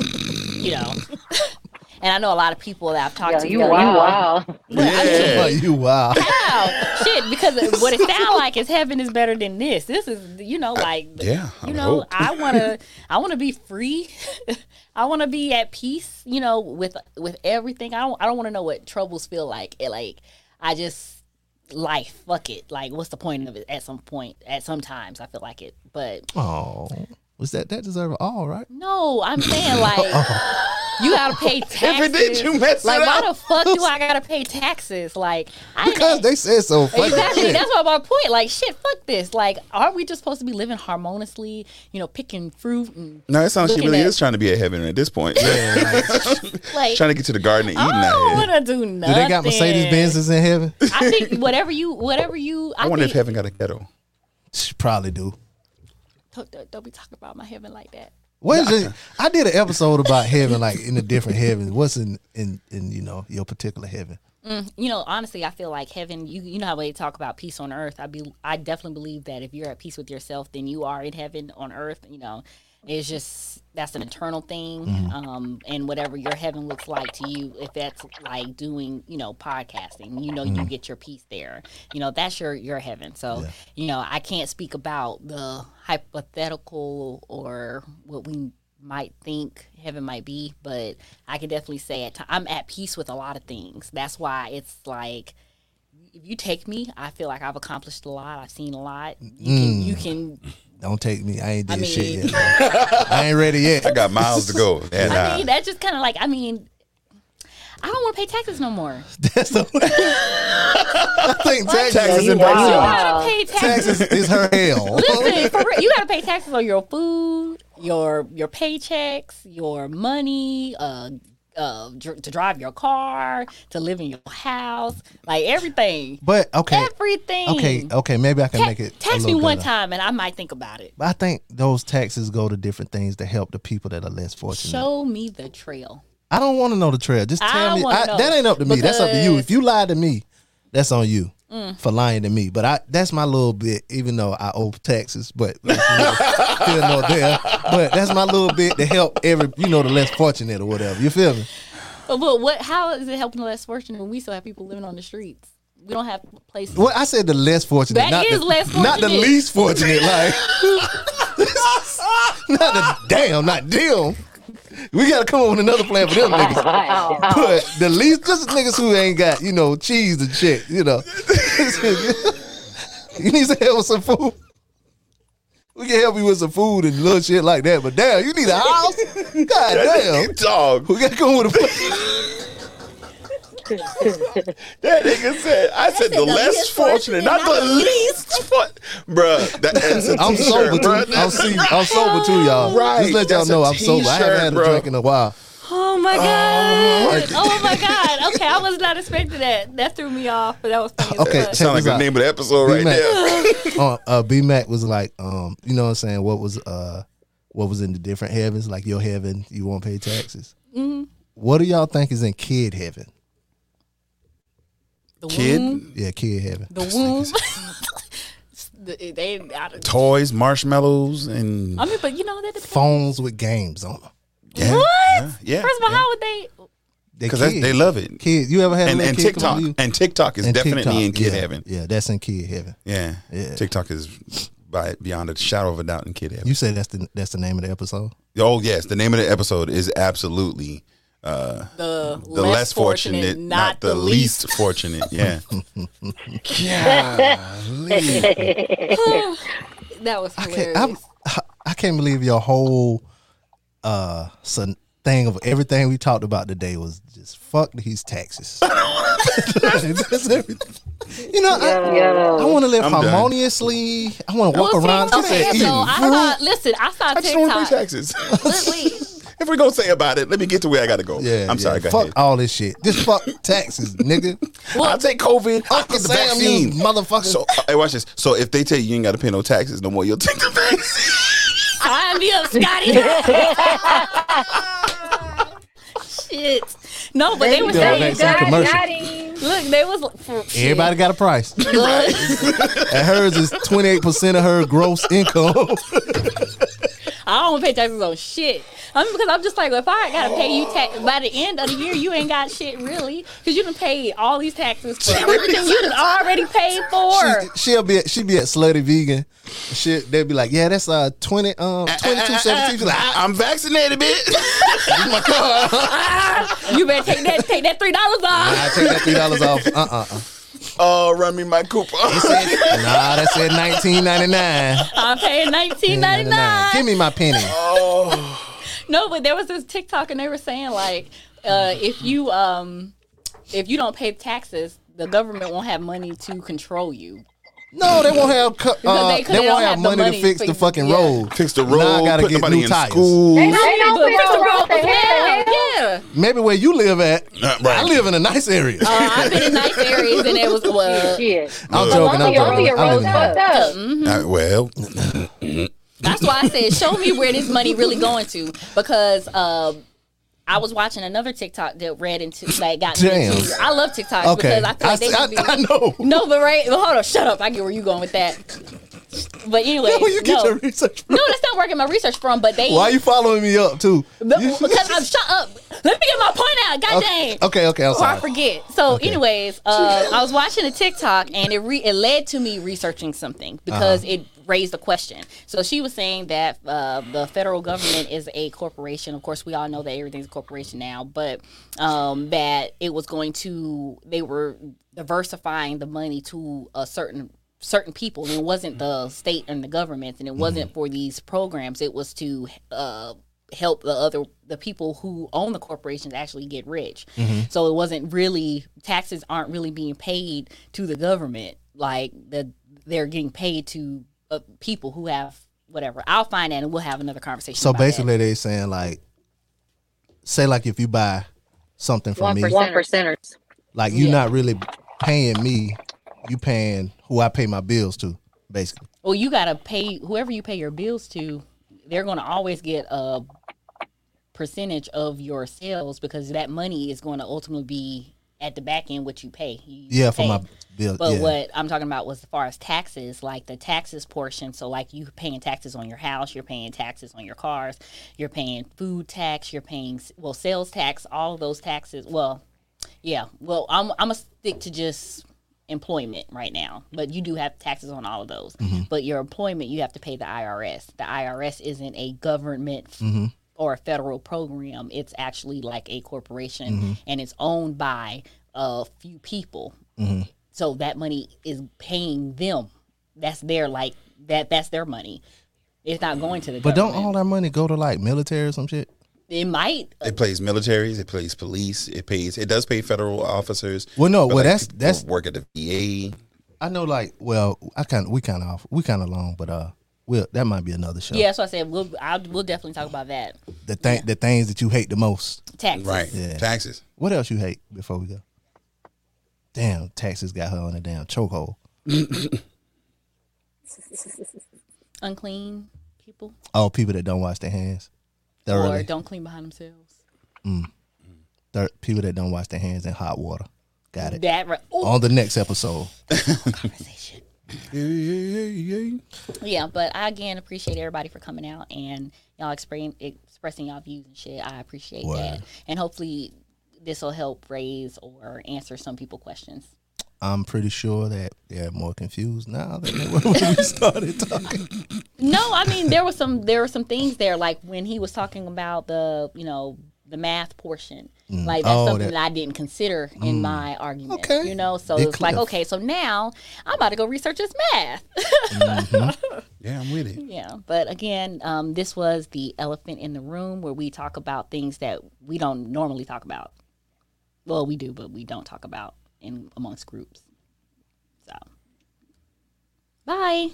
you know and I know a lot of people that I've talked Yo, to you go, wow. Yeah. Oh, you wow. Wow, shit! Because what it sounds like is heaven is better than this. This is, you know, like, yeah, you would know, hope. I want to, I want to be free. I want to be at peace, you know, with with everything. I don't, I don't want to know what troubles feel like. It, like, I just life, fuck it. Like, what's the point of it? At some point, at sometimes, I feel like it, but Oh, was that that deserve all right? no, I'm saying like. Oh. You gotta pay taxes. If did, you messed like, it why up. the fuck do I gotta pay taxes? Like, I didn't Because they said so. Fuck Exactly. shit. That's what my point. Like, shit, fuck this. Like, aren't we just supposed to be living harmoniously? You know, picking fruit and No, it sounds like she Looking really at- is trying to be at heaven at this point. like. trying to get to the garden and eating I don't out here. want to do nothing. Do they got Mercedes Benzes in heaven? I think whatever you, whatever you. I, I wonder if think, heaven got a ghetto. She probably do. Don't, don't- don't be talking about my heaven like that. What is it? I did an episode about heaven, like in the different heavens. What's in in in you know your particular heaven? Mm, you know, honestly, I feel like heaven. You you know how they talk about peace on earth. I be I definitely believe that if you're at peace with yourself, then you are in heaven on earth. You know, it's just that's an eternal thing. Mm-hmm. Um, and whatever your heaven looks like to you, if that's like doing you know podcasting, you know you mm-hmm. get your peace there. You know that's your your heaven. So you know I can't speak about the hypothetical or what we might think heaven might be, but I can definitely say at I'm at peace with a lot of things. That's why it's like if you take me, I feel like I've accomplished a lot. I've seen a lot. You can you mm. can Don't take me. I ain't did I shit yet. I ain't ready yet. I got miles to go. And, I uh, mean that's just kind of like I mean I don't want to pay taxes no more. That's the. way. I think taxes. Taxes you and. You gotta pay taxes. Taxes is her hell. Listen, for real, you gotta pay taxes on your food, your your paychecks, your money, uh, uh, dr- to drive your car, to live in your house, like everything, But okay, everything. okay, okay. Maybe I can Ta- make it. tax me one better. time, and I might think about it. But I think those taxes go to different things to help the people that are less fortunate. Show me the trail. I don't want to know the trail. Just I tell me. I, that ain't up to me. That's up to you. If you lied to me, that's on you Mm. for lying to me. But I that's my little bit, even though I owe taxes, but still no there. But that's my little bit to help every you know the less fortunate or whatever. You feel me? But, what? How is it helping the less fortunate when we still have people living on the streets? We don't have places. Well, I said the less fortunate. That not is the, less Not the fortunate. least fortunate. Like, not the damn, not them. We gotta come up with another plan for them niggas. But the least, just niggas who ain't got, you know, cheese to check, you know. you need some help with some food. We can help you with some food and little shit like that. But damn, you need a house? God damn. Dog. We gotta come with a plan. That nigga said, I said the less fortunate, not the least fortunate. Bruh, that, that's a I'm t-shirt, sober too. bruh. I'm, see, I'm sober too, y'all. Right, Just let y'all know I'm sober. I haven't t-shirt, had a drink in a while. Oh my god! Oh my god! Okay, I was not expecting that. That threw me off, but that was funny. Okay, fuck. check Sound like the out. name of the episode right B-Mac. there. uh, uh, B Mac was like, um, you know what I'm saying? What was uh, what was in the different heavens? Like your heaven, you won't pay taxes. Mm-hmm. What do y'all think is in kid heaven? The Kid? womb, Yeah, kid heaven. the womb. The- they, I, Toys, marshmallows, and I mean, but you know that depends. Phones with games on them. yeah, What? yeah, yeah. First of all, how would they? They Because kids. they love it. Kids, you ever had And, little and kid come TikTok, on you? and TikTok is And definitely TikTok, in kid yeah, heaven. Yeah, that's in kid heaven. Yeah. Yeah. TikTok is by beyond a shadow of a doubt in kid heaven. You said that's the that's the name of the episode. oh yes, the name of the episode is absolutely uh, The, the less, fortunate, not, the least fortunate. Yeah. that was I hilarious. can't. I'm, I can't believe your whole uh son, thing of everything we talked about today was just fuck these taxes. That's everything. You know, I, Yo. I want to live I'm done. harmoniously. I want to walk Well, around. She okay, so I saw. Listen, I saw I just don't want to pay TikTok. taxes. Wait, if we're gonna say about it, let me get to where I gotta go. Yeah, I'm sorry. yeah. Go fuck ahead. all this shit. Just fuck taxes, nigga. I'll take COVID. I'll Uncle get the Sam, vaccine. you motherfucker. So, uh, hey, watch this. So, if they tell you you ain't got to pay no taxes no more, you'll take the vaccine. sign me up, Scotty. Shit. No, but they were go, saying. vaccine commercial. Look, they was. Everybody got a price. Look, and hers is twenty eight percent of her gross income. I don't pay taxes on shit. I mean, because I'm just like, if I gotta pay you tax by the end of the year, you ain't got shit really, because you done paid all these taxes for everything you done already paid for. She, she'll be at, she be at slutty vegan. She they'll be like, yeah, that's uh twenty um twenty two seventeen. Like, I, am vaccinated, bitch. my God. You better take that take that three dollars off. I take that three dollars off. Uh uh uh. Oh, run me my coupon. Nah, that said nineteen ninety nine. I'm paying nineteen ninety nine. Give me my penny. oh, No, but there was this TikTok and they were saying like, uh, if you um, if you don't pay taxes, the government won't have money to control you. No, they won't have cu- uh, they- they, 'cause they won't have have the money, money to fix the fucking yeah. road. fix the Now I gotta get new tires. school. They don't fix fix the the road road to hell. Yeah. Maybe where you live at. Uh, right. I live in a nice area. Uh, I've been in nice areas and it was well. Shit. I'm Look. joking. I'm joking. Columbia I live road's up. Uh, well, That's why I said, show me where this money really going to, because um, I was watching another TikTok that read into like got me Damn. into. I love TikTok Okay, because I feel like they I, be. I, I know. No, but right, well, hold on, shut up. I get where you going with that. But anyway, Where you get no, your research from? no, that's not working my research from. But they, Why are you following me up too? Because I'm shut up. Let me get my point out. God dang. okay, okay, okay, I'm Before I forget. So, Okay. anyways, uh, I was watching a TikTok and it re- it led to me researching something because Uh-huh. it raised a question. So she was saying that uh, the federal government is a corporation. Of course, we all know that everything's a corporation now, but um, that it was going to they were diversifying the money to a certain certain people and it wasn't the state and the government and it wasn't for these programs it was to uh help the other the people who own the corporations actually get rich. Mm-hmm. So it wasn't really taxes aren't really being paid to the government like the they're getting paid to uh, people who have whatever. I'll find that and we'll have another conversation. So about that. basically, they're saying like, say like if you buy something from One me, one percenters. like you're Yeah. not really paying me, you paying who I pay my bills to, basically. Well, you gotta pay whoever you pay your bills to. They're gonna always get a percentage of your sales because that money is going to ultimately be at the back end what you pay. You Yeah, for my bills. But yeah. what I'm talking about was as far as taxes, like the taxes portion. So, like you paying taxes on your house, you're paying taxes on your cars, you're paying food tax, you're paying well sales tax, all of those taxes. Well, yeah. Well, I'm I'm gonna stick to just employment right now, but you do have taxes on all of those. Mm-hmm. But your employment, you have to pay the IRS. The IRS isn't a government f- Mm-hmm. or a federal program. It's actually like a corporation, Mm-hmm. and it's owned by a few people. Mm-hmm. So that money is paying them. That's their like that. That's their money. It's not going to the. But don't all that money go to like military or some shit? It might. It pays militaries. It pays police. It pays. It does pay federal officers. Well, no, well like, that's that's work at the VA. I know like well I kind of we kind of we kind of long, but uh, well that might be another show. Yeah, that's what I said. We'll I'll, we'll definitely talk about that. The thing the things that you hate the most. Taxes. Right. Yeah. Taxes. What else you hate before we go? Damn, taxes got her on a damn chokehold. Unclean people All people that don't wash their hands or don't clean behind themselves. Mm. Thir- people that don't wash their hands in hot water. Got it. That right. Ooh, On the next episode. conversation. Yeah, yeah, yeah, yeah. Yeah, but I again appreciate everybody for coming out and y'all expressing expressing y'all views and shit. I appreciate Word. that, and hopefully this will help raise or answer some people questions. I'm pretty sure that they're more confused now than they were when we started talking. No, I mean there was some there were some things there like when he was talking about the you know the math portion. Mm. Like that's Oh, something that- that, I didn't consider in mm. my argument. Okay. You know, so it's like okay, so now I'm about to go research this math. Mm-hmm. Yeah, I'm with it. Yeah, but again, um, this was the elephant in the room where we talk about things that we don't normally talk about. Well, we do, but we don't talk about in amongst groups. So, bye.